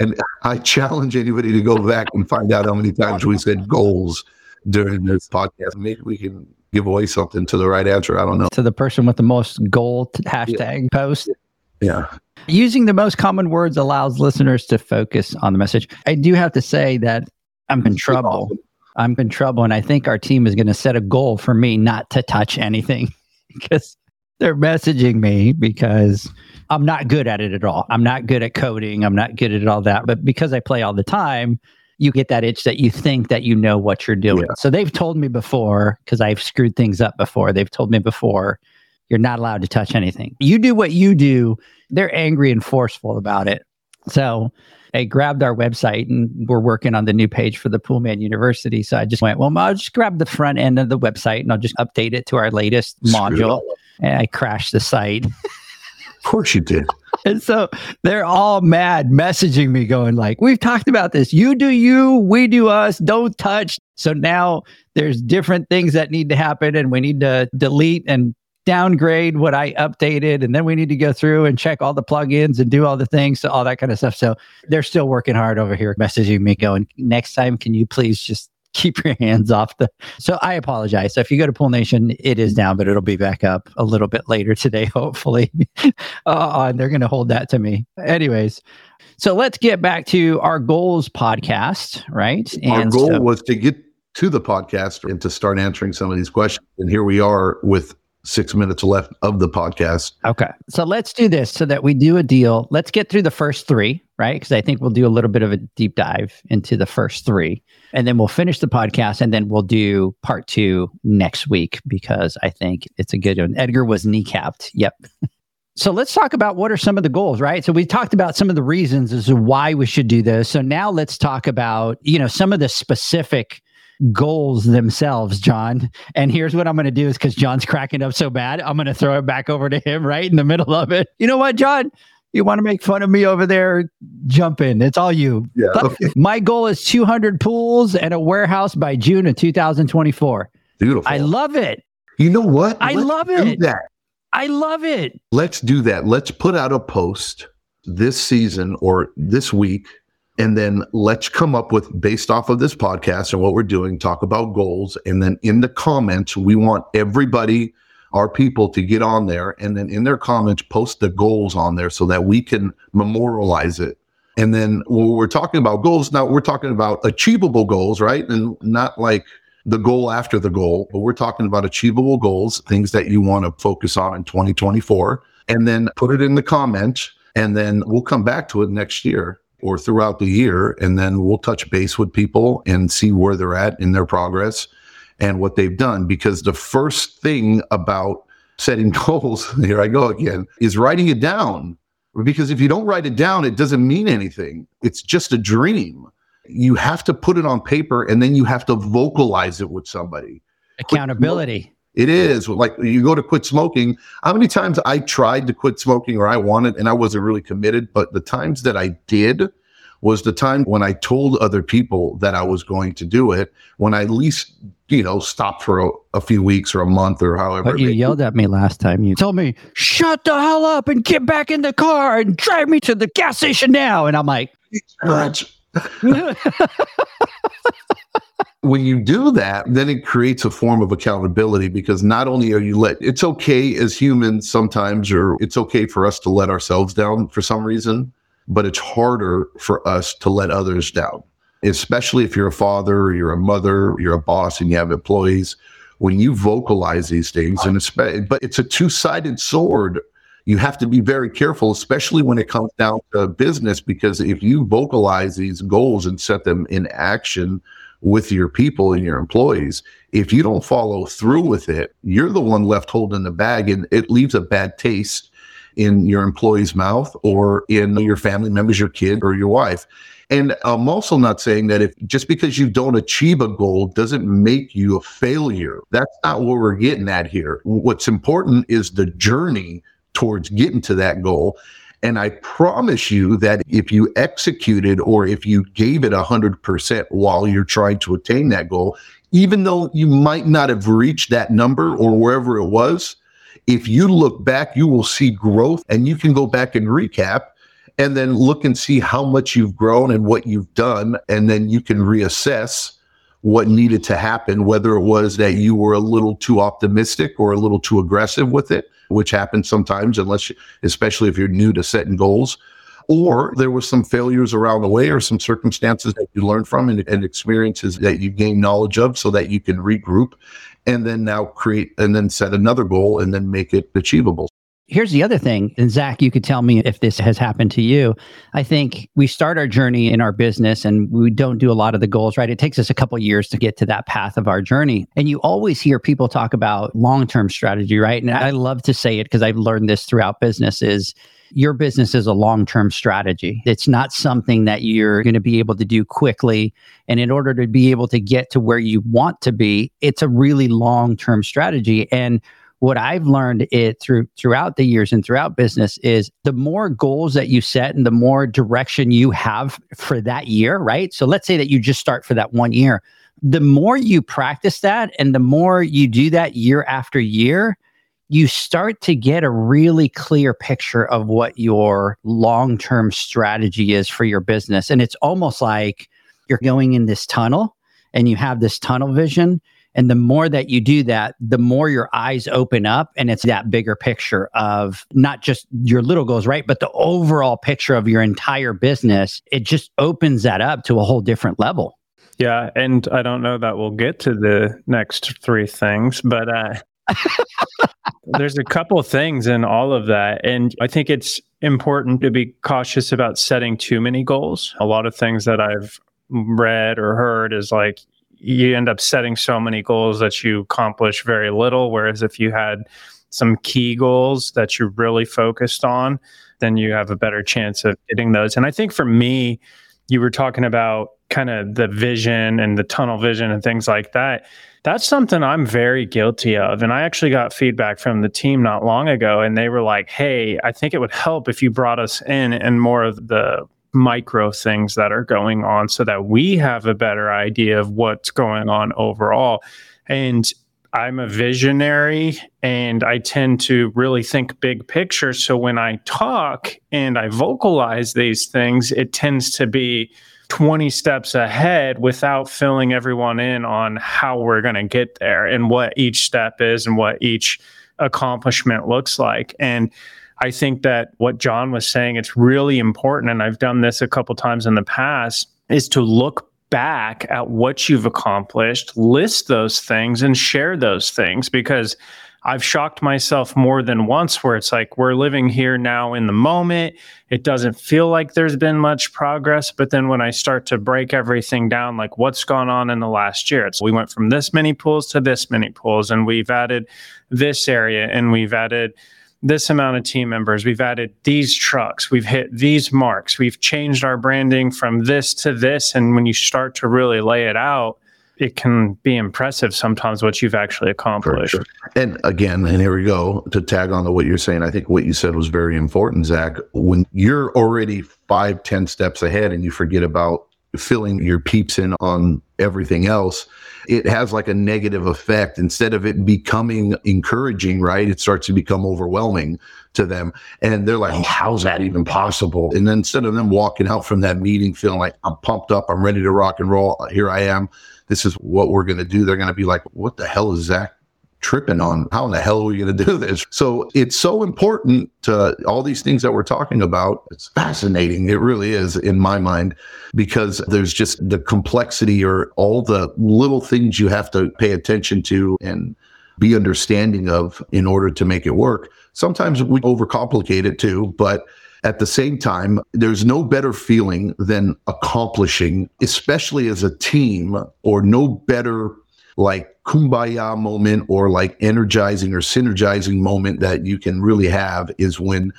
and I challenge anybody to go back and find out how many times we said goals during this podcast. Maybe we can give away something to the right answer. I don't know. To the person with the most goal hashtag post. Yeah. Using the most common words allows listeners to focus on the message. I do have to say that I'm in trouble. I'm in trouble. And I think our team is going to set a goal for me not to touch anything [LAUGHS] because they're messaging me because I'm not good at it at all. I'm not good at coding. I'm not good at all that. But because I play all the time, you get that itch that you think that you know what you're doing. Yeah. So they've told me before, because I've screwed things up before, they've told me before, you're not allowed to touch anything. You do what you do. They're angry and forceful about it. So I grabbed our website and we're working on the new page for the Poolman University. So I just went, well, I'll just grab the front end of the website and I'll just update it to our latest Screw module. up. And I crashed the site. [LAUGHS] Of course you did. And so they're all mad, messaging me, going like, "We've talked about this. You do you, we do us. Don't touch." So now there's different things that need to happen, and we need to delete and downgrade what I updated, and then we need to go through and check all the plugins and do all the things, So all that kind of stuff. So they're still working hard over here, messaging me, going, "Next time, can you please just keep your hands off the so i apologize. So if you go to pool nation it is down but it'll be back up a little bit later today [LAUGHS] hopefully. Uh, and they're going to hold that to me. Anyways so let's get back to our goals podcast right? And Our goal so- was to get to the podcast and to start answering some of these questions. And here we are with six minutes left of the podcast. Okay. So let's do this so that we do a deal. Let's get through the first three, right? Because I think we'll do a little bit of a deep dive into the first three. And then we'll finish the podcast and then we'll do part two next week because I think it's a good one. Edgar was kneecapped. Yep. [LAUGHS] So let's talk about what are some of the goals, right? So we talked about some of the reasons as to why we should do this. So now let's talk about, you know, some of the specific goals themselves, John. And here's what I'm going to do is because John's cracking up so bad, I'm going to throw it back over to him right in the middle of it. You know what, John? You want to make fun of me over there? Jump in. It's all you. Yeah. Okay. My goal is 200 pools and a warehouse by June of 2024. Beautiful. I love it. you know what? I Let's love do it. That. I love it. Let's do that. Let's put out a post this season or this week. And then let's come up with, based off of this podcast and what we're doing, talk about goals. And then in the comments, we want everybody, our people, to get on there. And then in their comments, post the goals on there so that we can memorialize it. And then when we're talking about goals, now we're talking about achievable goals, right? And not like the goal after the goal, but we're talking about achievable goals, things that you want to focus on in 2024. And then put it in the comments. And then we'll come back to it next year or throughout the year. And then we'll touch base with people and see where they're at in their progress and what they've done. Because the first thing about setting [LAUGHS] goals, here I go again, is writing it down. Because if you don't write it down, it doesn't mean anything. It's just a dream. You have to put it on paper and then you have to vocalize it with somebody. Accountability. It is like you go to quit smoking. How many times I tried to quit smoking or I wanted and I wasn't really committed, but the times that I did was the time when I told other people that I was going to do it, when I at least, you know, stopped for a, a few weeks or a month or however. But you yelled at me last time. You told me, shut the hell up and get back in the car and drive me to the gas station now. And I'm like, [LAUGHS] when you do that, then it creates a form of accountability because not only are you let, it's okay as humans sometimes, or it's okay for us to let ourselves down for some reason, but it's harder for us to let others down, especially if you're a father, or you're a mother, you're a boss, and you have employees. When you vocalize these things, and it's, but it's a two sided sword. You have to be very careful, especially when it comes down to business, because if you vocalize these goals and set them in action, with your people and your employees. If you don't follow through with it, you're the one left holding the bag and it leaves a bad taste in your employee's mouth or in your family members, your kid or your wife. And I'm also not saying that if just because you don't achieve a goal doesn't make you a failure. That's not what we're getting at here. What's important is the journey towards getting to that goal. And I promise you that if you executed or if you gave it 100% while you're trying to attain that goal, even though you might not have reached that number or wherever it was, if you look back, you will see growth and you can go back and recap and then look and see how much you've grown and what you've done. And then you can reassess what needed to happen, whether it was that you were a little too optimistic or a little too aggressive with it, which happens sometimes, unless, you, especially if you're new to setting goals, or there was some failures around the way or some circumstances that you learned from and, and experiences that you gain knowledge of so that you can regroup and then now create and then set another goal and then make it achievable. Here's the other thing, and Zac, you could tell me if this has happened to you. I think we start our journey in our business and we don't do a lot of the goals, right? It takes us a couple years to get to that path of our journey. And you always hear people talk about long-term strategy, right? And I love to say it because I've learned this throughout business is your business is a long-term strategy. It's not something that you're going to be able to do quickly. And in order to be able to get to where you want to be, it's a really long-term strategy. And what I've learned it through throughout the years and throughout business is the more goals that you set and the more direction you have for that year, right? So let's say that you just start for that one year. The more you practice that and the more you do that year after year, you start to get a really clear picture of what your long term strategy is for your business. And it's almost like you're going in this tunnel and you have this tunnel vision. And the more that you do that, the more your eyes open up and it's that bigger picture of not just your little goals, right? But the overall picture of your entire business. It just opens that up to a whole different level. Yeah. And I don't know that we'll get to the next three things, but uh, [LAUGHS] there's a couple of things in all of that. And I think it's important to be cautious about setting too many goals. A lot of things that I've read or heard is like you end up setting so many goals that you accomplish very little. Whereas if you had some key goals that you're really focused on, then you have a better chance of getting those. And I think for me, you were talking about kind of the vision and the tunnel vision and things like that. That's something I'm very guilty of. And I actually got feedback from the team not long ago, and they were like, hey, I think it would help if you brought us in and more of the micro things that are going on so that we have a better idea of what's going on overall. And I'm a visionary and I tend to really think big picture. So when I talk and I vocalize these things, it tends to be 20 steps ahead without filling everyone in on how we're going to get there and what each step is and what each accomplishment looks like. And I think that what John was saying, it's really important. And I've done this a couple times in the past is to look back at what you've accomplished, list those things and share those things because I've shocked myself more than once where it's like we're living here now in the moment. It doesn't feel like there's been much progress. But then when I start to break everything down, like what's gone on in the last year, it's we went from this many pools to this many pools, and we've added this area and we've added this amount of team members. We've added these trucks. We've hit these marks. We've changed our branding from this to this. And when you start to really lay it out, it can be impressive sometimes what you've actually accomplished. Sure. And again, and here we go to tag on to what you're saying. I think what you said was very important, Zac. When you're already five, ten steps ahead and you forget about filling your peeps in on everything else, it has like a negative effect. Instead of it becoming encouraging, right? It starts to become overwhelming to them. And they're like, oh, how's that even possible? And then instead of them walking out from that meeting feeling like I'm pumped up, I'm ready to rock and roll, here I am this is what we're going to do. They're going to be like, what the hell is Zac tripping on? How in the hell are we going to do this? So it's so important to all these things that we're talking about. It's fascinating. It really is in my mind because there's just the complexity or all the little things you have to pay attention to and be understanding of in order to make it work. Sometimes we overcomplicate it too, but at the same time, there's no better feeling than accomplishing, especially as a team, or no better like kumbaya moment or like energizing or synergizing moment that you can really have is when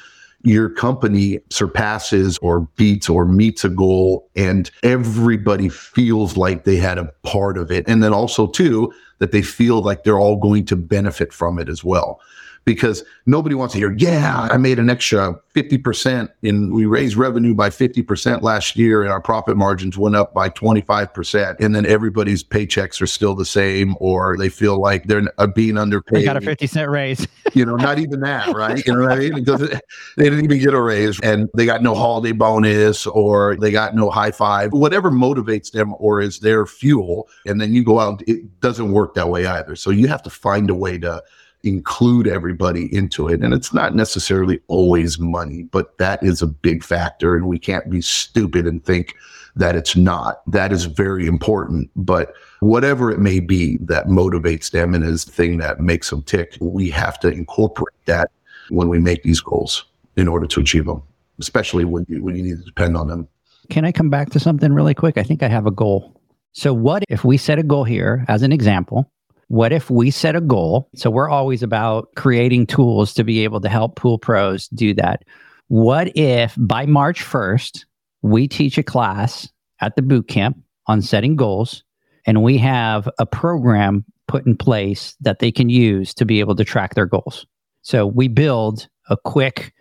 your company surpasses or beats or meets a goal and everybody feels like they had a part of it. And then also, too, that they feel like they're all going to benefit from it as well because nobody wants to hear, yeah, I made an extra 50% and we raised revenue by 50% last year and our profit margins went up by 25%. And then everybody's paychecks are still the same or they feel like they're uh, being underpaid. They got a 50 cent raise. [LAUGHS] you know, not even that, right? You know what I mean? Because they didn't even get a raise and they got no holiday bonus or they got no high five, whatever motivates them or is their fuel. And then you go out, it doesn't work that way either. So you have to find a way to include everybody into it. And it's not necessarily always money, but that is a big factor. And we can't be stupid and think that it's not. That is very important. But whatever it may be that motivates them and is the thing that makes them tick, we have to incorporate that when we make these goals in order to achieve them, especially when you, when you need to depend on them. Can I come back to something really quick? I think I have a goal. So, what if we set a goal here as an example what if we set a goal? So we're always about creating tools to be able to help pool pros do that. What if by March 1st, we teach a class at the boot camp on setting goals and we have a program put in place that they can use to be able to track their goals? So we build a quick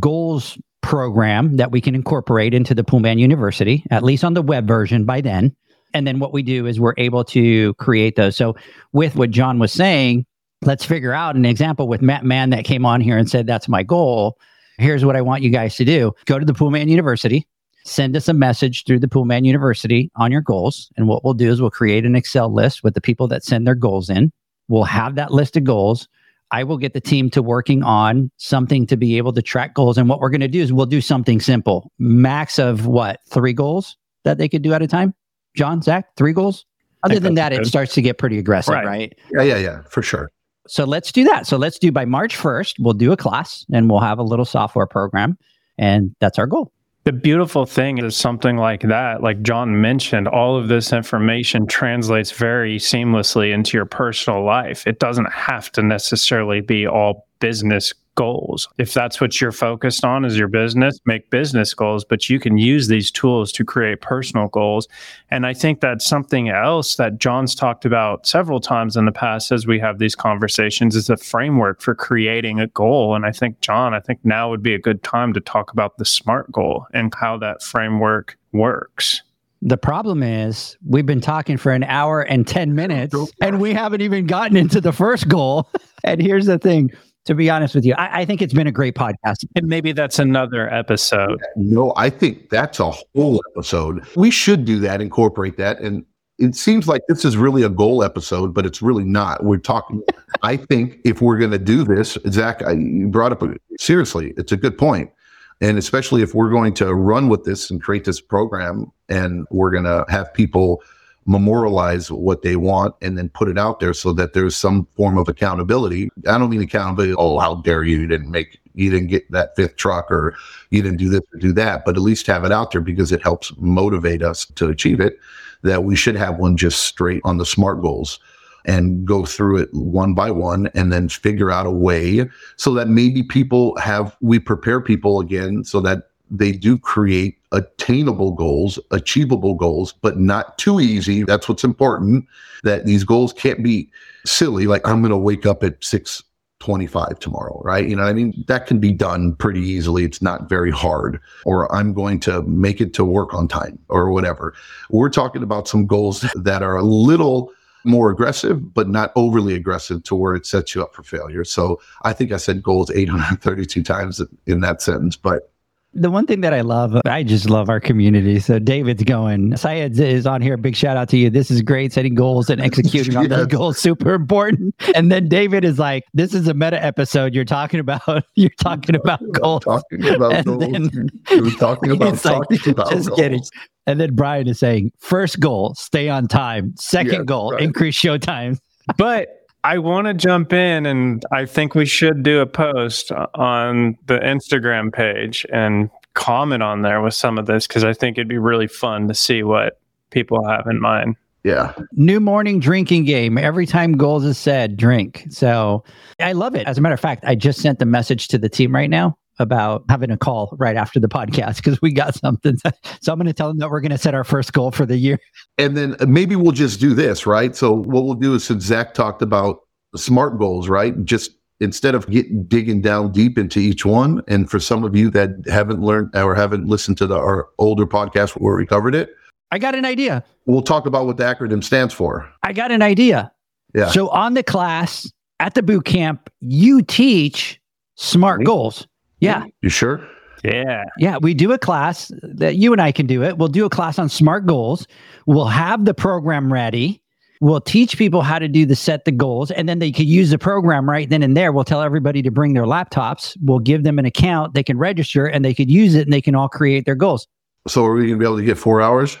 goals program that we can incorporate into the Poolman University, at least on the web version by then. And then what we do is we're able to create those. So with what John was saying, let's figure out an example with Matt Mann that came on here and said, That's my goal. Here's what I want you guys to do go to the Poolman University, send us a message through the Poolman University on your goals. And what we'll do is we'll create an Excel list with the people that send their goals in. We'll have that list of goals. I will get the team to working on something to be able to track goals. And what we're going to do is we'll do something simple. Max of what? Three goals that they could do at a time? John, Zac, three goals? Other than that, good. it starts to get pretty aggressive, Right. right? Yeah, yeah, yeah, for sure. So let's do that. So let's do by March 1st, we'll do a class and we'll have a little software program. And that's our goal. The beautiful thing is something like that, like John mentioned, all of this information translates very seamlessly into your personal life. It doesn't have to necessarily be all business goals. If that's what you're focused on is your business, make business goals, but you can use these tools to create personal goals. And I think that's something else that John's talked about several times in the past as we have these conversations is a framework for creating a goal. And I think, John, I think now would be a good time to talk about the SMART goal and how that framework works. The problem is we've been talking for an hour and 10 minutes and we haven't even gotten into the first goal. [LAUGHS] and here's the thing to be honest with you, I, I think it's been a great podcast. And maybe that's another episode. No, I think that's a whole episode. We should do that, incorporate that. And it seems like this is really a goal episode, but it's really not. We're talking, [LAUGHS] I think if we're going to do this, Zac, I, you brought up, a, seriously, it's a good point. And especially if we're going to run with this and create this program and we're going to have people memorialize what they want and then put it out there so that there's some form of accountability. I don't mean accountability, oh, how dare you, you didn't make, you didn't get that fifth truck or you didn't do this or do that, but at least have it out there because it helps motivate us to achieve it. That we should have one just straight on the SMART goals and go through it one by one and then figure out a way so that maybe people have, we prepare people again so that they do create attainable goals, achievable goals, but not too easy. That's what's important. That these goals can't be silly. Like I'm going to wake up at six twenty-five tomorrow, right? You know, I mean, that can be done pretty easily. It's not very hard. Or I'm going to make it to work on time, or whatever. We're talking about some goals that are a little more aggressive, but not overly aggressive to where it sets you up for failure. So I think I said goals 832 times in that sentence, but The one thing that I love, I just love our community. So David's going, Syed is on here. Big shout out to you. This is great. Setting goals and executing on [LAUGHS] those goals, super important. And then David is like, this is a meta episode. You're talking about, [LAUGHS] you're talking about goals. talking about And goals. then- you were talking [LAUGHS] about It's like, about just goals. kidding. And then Brian is saying, first goal, stay on time. Second Yeah, goal, right. increase show time. But I want to jump in and I think we should do a post on the Instagram page and comment on there with some of this because I think it'd be really fun to see what people have in mind. Yeah. New morning drinking game. Every time goals is said, drink. So I love it. As a matter of fact, I just sent the message to the team right now about having a call right after the podcast because we got something. [LAUGHS] So I'm going to tell them that we're going to set our first goal for the year. And then uh, maybe we'll just do this, right? So what we'll do is since Zac talked about smart goals, right? Just instead of getting digging down deep into each one, and for some of you that haven't learned or haven't listened to the, our older podcast where we covered it, I got an idea. we'll talk about what the acronym stands for. I got an idea. Yeah. So on the class at the boot camp, you teach smart goals. Yeah. You sure? Yeah. Yeah, we do a class that you and I can do it. We'll do a class on smart goals. We'll have the program ready. We'll teach people how to do the set the goals, and then they could use the program right then and there. We'll tell everybody to bring their laptops. We'll give them an account. They can register and they could use it and they can all create their goals. So are we going to be able to get four hours?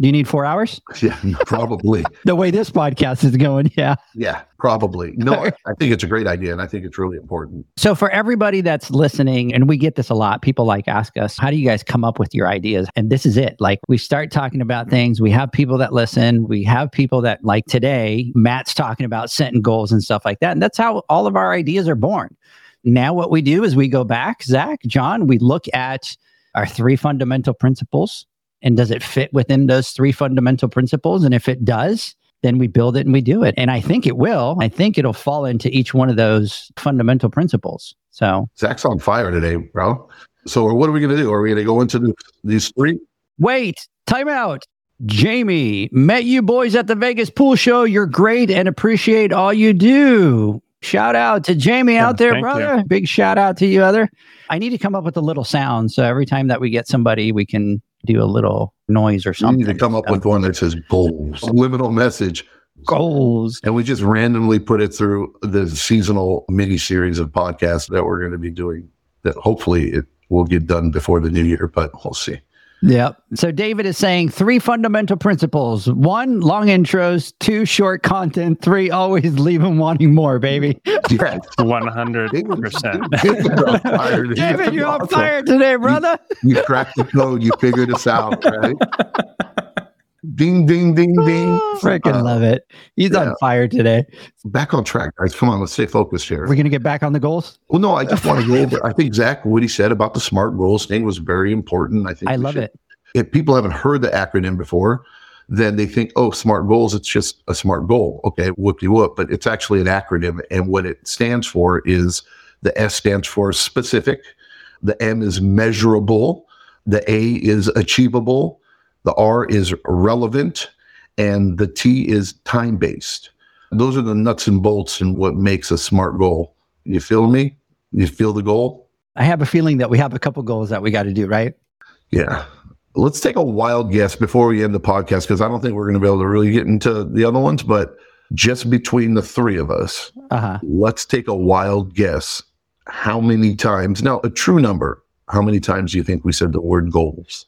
Do you need four hours? [LAUGHS] Yeah, probably. [LAUGHS] The way this podcast is going, yeah. yeah, probably. No, [LAUGHS] I think it's a great idea, and I think it's really important. So, for everybody that's listening, and we get this a lot, people like ask us, How do you guys come up with your ideas? And this is it. Like, we start talking about things, we have people that listen, we have people that, like today, Matt's talking about setting goals and stuff like that. And that's how all of our ideas are born. Now, what we do is we go back, Zac, John, we look at our three fundamental principles. And does it fit within those three fundamental principles? And if it does, then we build it and we do it. And I think it will. I think it'll fall into each one of those fundamental principles. So Zac's on fire today, bro. So what are we going to do? Are we going to go into the, these three? wait, time out. Jamie, met you boys at the Vegas pool show. You're great and appreciate all you do. Shout out to Jamie Yeah, out there, thank brother. Big shout out to you, other. I need to come up with a little sound. So every time that we get somebody, we can do a little noise or You something. need to come up with one that says goals, liminal message. goals. And we just randomly put it through the seasonal mini series of podcasts that we're going to be doing that hopefully it will get done before the new year, but we'll see. Yep. So David is saying three fundamental principles: one, long intros; two, short content; three, always leave them wanting more, baby. Yeah. One hundred percent. David, you're [LAUGHS] on fire today, brother. You cracked the code. You figured us out, right? [LAUGHS] ding, ding, ding, ding. Freaking Uh, love it. He's yeah. on fire today. Back on track, guys. Come on, let's stay focused here. We're gonna get back on the goals. Well, no, I just want to go over. I think [LAUGHS] Zac, what he said about the SMART goals thing was very important. I think I love should- it. If people haven't heard the acronym before, then they think, oh, SMART goals, it's just a SMART goal. Okay, whoop de whoop. But it's actually an acronym. And what it stands for is the S stands for specific, the M is measurable, the A is achievable, the R is relevant, and the T is time based. Those are the nuts and bolts and what makes a SMART goal. You feel me? You feel the goal? I have a feeling that we have a couple goals that we got to do, right? Yeah. Let's take a wild guess before we end the podcast because I don't think we're going to be able to really get into the other ones, but just between the three of us, Uh huh. let's take a wild guess. How many times, now a true number, how many times do you think we said the word goals?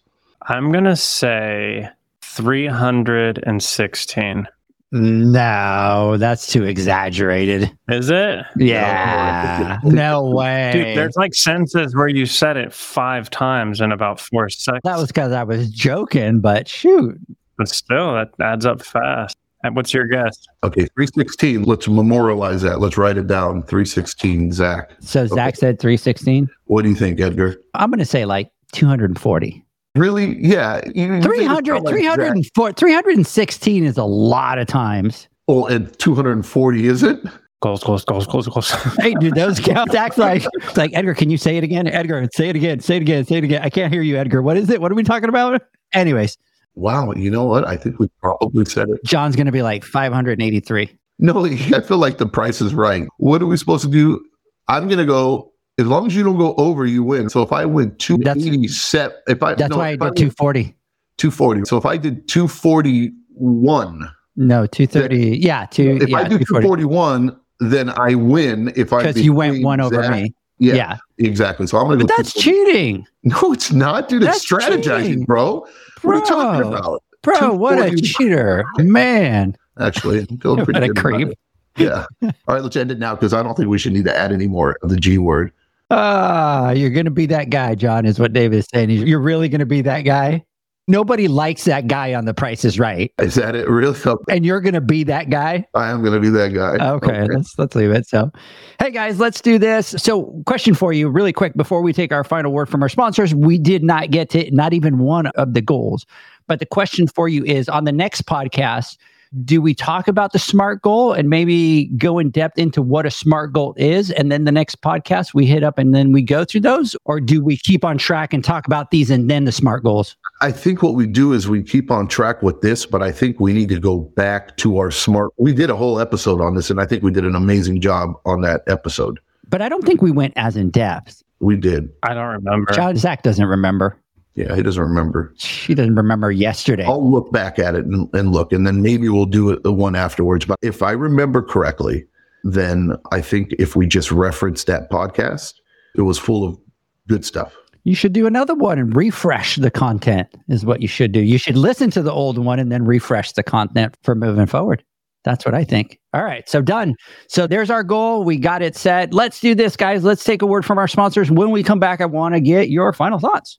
I'm gonna say three hundred and sixteen. No, that's too exaggerated. Is it? Yeah. Oh, no way. Dude, there's like sentences where you said it five times in about four seconds. that was because I was joking, but shoot. but still, that adds up fast. Uh, what's your guess? Okay, 316. Let's memorialize that. Let's write it down. 316, Zac. So Zac said 316. What do you think, Edgar? I'm going to say like 240. Really? Yeah. you- you think it's 300, not like 304 316 is a lot of times. Well, and 240, is it? close close close close close Hey, dude, those count. Zac's like, it's like, Edgar, can you say it again? Edgar, say it again. Say it again. Say it again. I can't hear you, Edgar. What is it? What are we talking about? Anyways, Wow. You know what? I think we probably said it. John's going to be like 583. No, [LAUGHS] I feel like the price is right. What are we supposed to do? I'm going to go, as long as you don't go over, you win. So if I win 280 set, if I, That's no, why I did win 240. 240. So if I did 241, No, 230. Yeah, two. if yeah, I do 240. 241, then I win. If I Because you went one over Zac- me. Yeah, Yeah. exactly. So I'm to But go. that's 240. cheating. No, it's not, dude. It's That's strategizing, cheating. bro. What are you talking Bro. about? Bro, what a cheater. Man. Actually, I'm feeling [LAUGHS] What pretty a good about creep. Yeah. All right, let's end it now because I don't think we should need to add any more of the G word. Ah, you're going to be that guy, John, is what David is saying. You're really going to be that guy. Nobody likes that guy on The Price is Right. Is that it? Really? Okay. And you're going to be that guy. I am going to be that guy. Okay, let's let's leave it. So, hey guys, let's do this. So, question for you, really quick, before we take our final word from our sponsors, we did not get to not even one of the goals, but the question for you is: on the next podcast, do we talk about the smart goal and maybe go in depth into what a smart goal is, and then the next podcast we hit up and then we go through those, or do we keep on track and talk about these and then the smart goals? I think what we do is we keep on track with this, but I think we need to go back to our smart. We did a whole episode on this, and I think we did an amazing job on that episode. But I don't think we went as in depth. We did. I don't remember. John Zac doesn't remember. Yeah, he doesn't remember. She doesn't remember yesterday. I'll look back at it and, and look, and then maybe we'll do it the one afterwards. But if I remember correctly, then I think if we just reference that podcast, it was full of good stuff. You should do another one and refresh the content, is what you should do. You should listen to the old one and then refresh the content for moving forward. That's what I think. All right. So done. So there's our goal. We got it set. Let's do this, guys. Let's take a word from our sponsors. When we come back, I want to get your final thoughts.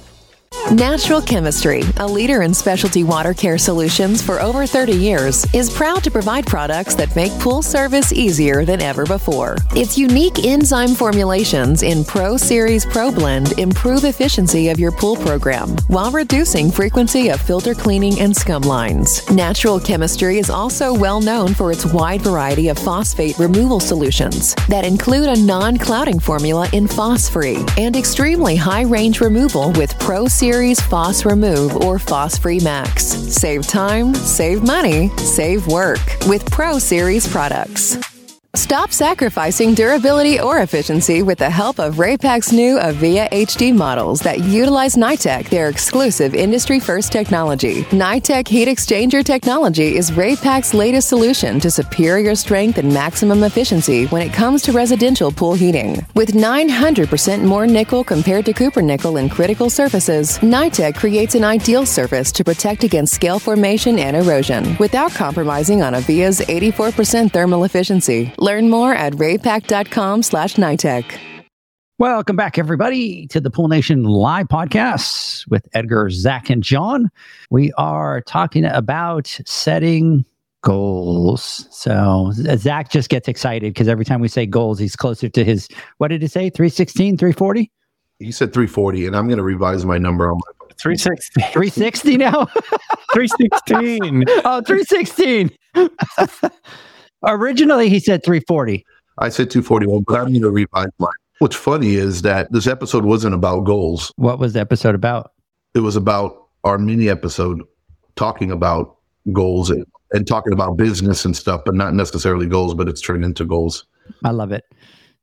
Natural Chemistry, a leader in specialty water care solutions for over 30 years, is proud to provide products that make pool service easier than ever before. Its unique enzyme formulations in Pro Series Pro Blend improve efficiency of your pool program while reducing frequency of filter cleaning and scum lines. Natural Chemistry is also well known for its wide variety of phosphate removal solutions that include a non clouding formula in Phos-Free and extremely high range removal with Pro Series Phos Remove or Phos Free Max. Save time, save money, save work with Pro Series products. Stop sacrificing durability or efficiency with the help of Raypak's new Avia HD models that utilize NITEC, their exclusive industry first technology. NITEC heat exchanger technology is Raypak's latest solution to superior strength and maximum efficiency when it comes to residential pool heating. With 900% more nickel compared to copper nickel in critical surfaces, NITEC creates an ideal surface to protect against scale formation and erosion without compromising on Avia's 84% thermal efficiency. Learn more at raypak.com slash NITEC. Welcome back, everybody, to the Pool Nation Live podcast with Edgar, Zac, and John. We are talking about setting goals. So Zac just gets excited because every time we say goals, he's closer to his, what did he say, 316, 340? He said 340, and I'm going to revise my number on my 360. 360 now? 316. [LAUGHS] oh, 316. [LAUGHS] Originally, he said 340. I said 241, but I'm going to revise mine. What's funny is that this episode wasn't about goals. What was the episode about? It was about our mini episode talking about goals and, and talking about business and stuff, but not necessarily goals, but it's turned into goals. I love it.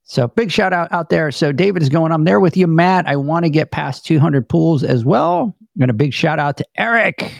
So big shout out out there. So David is going, I'm there with you, Matt. I want to get past 200 pools as well. And a big shout out to Eric,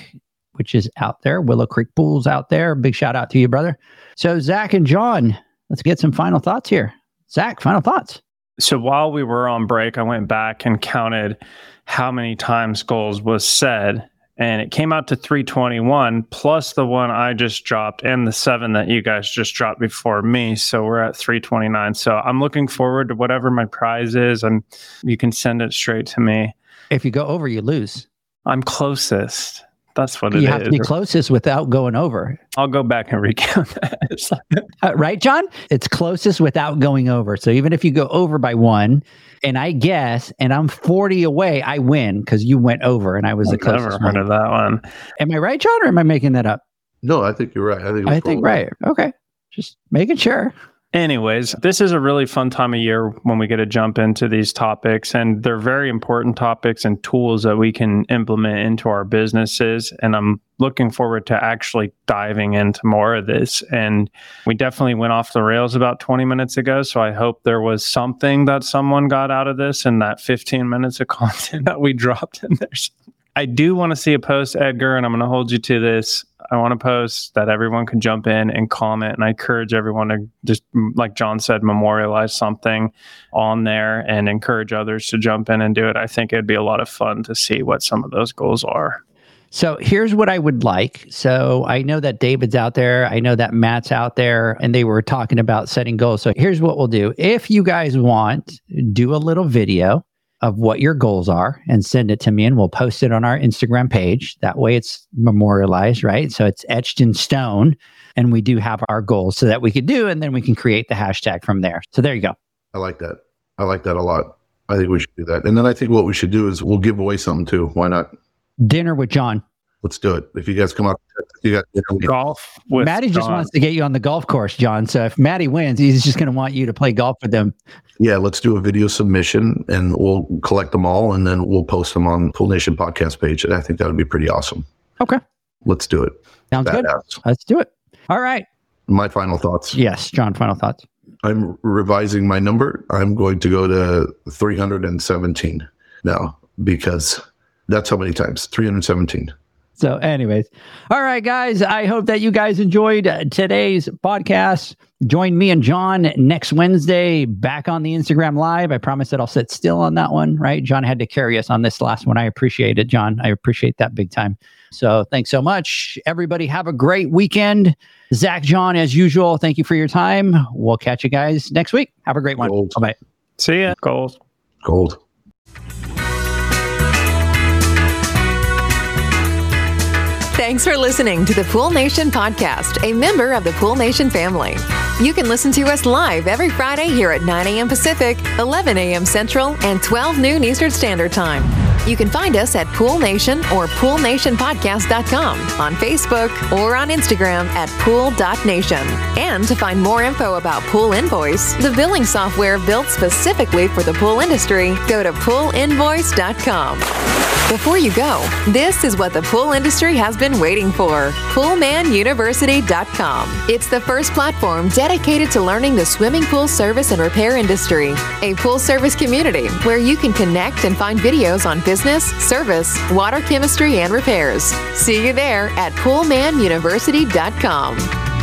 which is out there. Willow Creek Pools out there. Big shout out to you, brother. So Zac and John, let's get some final thoughts here. Zac, final thoughts. So while we were on break, I went back and counted how many times goals was said, and it came out to 321 plus the one I just dropped and the seven that you guys just dropped before me. So we're at 329. So I'm looking forward to whatever my prize is, and you can send it straight to me. If you go over, you lose. I'm closest. That's what it you is. have to be closest without going over. I'll go back and [LAUGHS] recount that. [LAUGHS] Uh, right, John? It's closest without going over. So even if you go over by one, and I guess, and I'm 40 away, I win because you went over and I was the I've closest. never heard one. of that one. Am I right, John, or am I making that up? No, I think you're right. I think, I think right. Okay. Just making sure. Anyways, this is a really fun time of year when we get to jump into these topics, and they're very important topics and tools that we can implement into our businesses. And I'm looking forward to actually diving into more of this. And we definitely went off the rails about 20 minutes ago. So I hope there was something that someone got out of this in that 15 minutes of [LAUGHS] content that we dropped in there. I do want to see a post, Edgar, and I'm going to hold you to this. I want to post that everyone can jump in and comment. And I encourage everyone to just, mm, like John said, memorialize something on there and encourage others to jump in and do it. I think it'd be a lot of fun to see what some of those goals are. So here's what I would like. So I know that David's out there. I know that Matt's out there and they were talking about setting goals. So here's what we'll do. If you guys want, do a little video of what your goals are and send it to me and we'll post it on our Instagram page. That way it's memorialized, right? So it's etched in stone and we do have our goals so that we could do and then we can create the hashtag from there. So there you go. I like that. I like that a lot. I think we should do that. And then I think what we should do is we'll give away something too. Why not? Dinner with John. Let's do it. If you guys come up, you got dinner with Golf with Maddie just John. wants to get you on the golf course, John. So if Maddie wins, he's just going to want you to play golf with them. Yeah, let's do a video submission and we'll collect them all and then we'll post them on Pool Nation podcast page. And I think that would be pretty awesome. Okay. Let's do it. Sounds good. Badass. Let's do it. All right. My final thoughts. Yes, John, final thoughts. I'm revising my number. I'm going to go to 317 now because that's how many times 317. So, anyways, all right, guys. I hope that you guys enjoyed uh, today's podcast. Join me and John next Wednesday back on the Instagram Live. I promise that I'll sit still on that one, right? John had to carry us on this last one. I appreciate it, John. I appreciate that big time. So, thanks so much. Everybody, have a great weekend. Zac, John, as usual, thank you for your time. We'll catch you guys next week. Have a great one. Gold. Bye bye. See ya. Gold. Gold. Thanks for listening to the Pool Nation podcast, a member of the Pool Nation family. You can listen to us live every Friday here at 9 a.m. Pacific, 11 a.m. Central, and 12 noon Eastern Standard Time. You can find us at Pool Nation or PoolNationPodcast.com on Facebook or on Instagram at Pool.nation. And to find more info about Pool Invoice, the billing software built specifically for the pool industry, go to PoolInvoice.com. Before you go, this is what the pool industry has been waiting for PoolManUniversity.com. It's the first platform dedicated to learning the swimming pool service and repair industry, a pool service community where you can connect and find videos on business, service, water chemistry, and repairs. See you there at PoolManUniversity.com.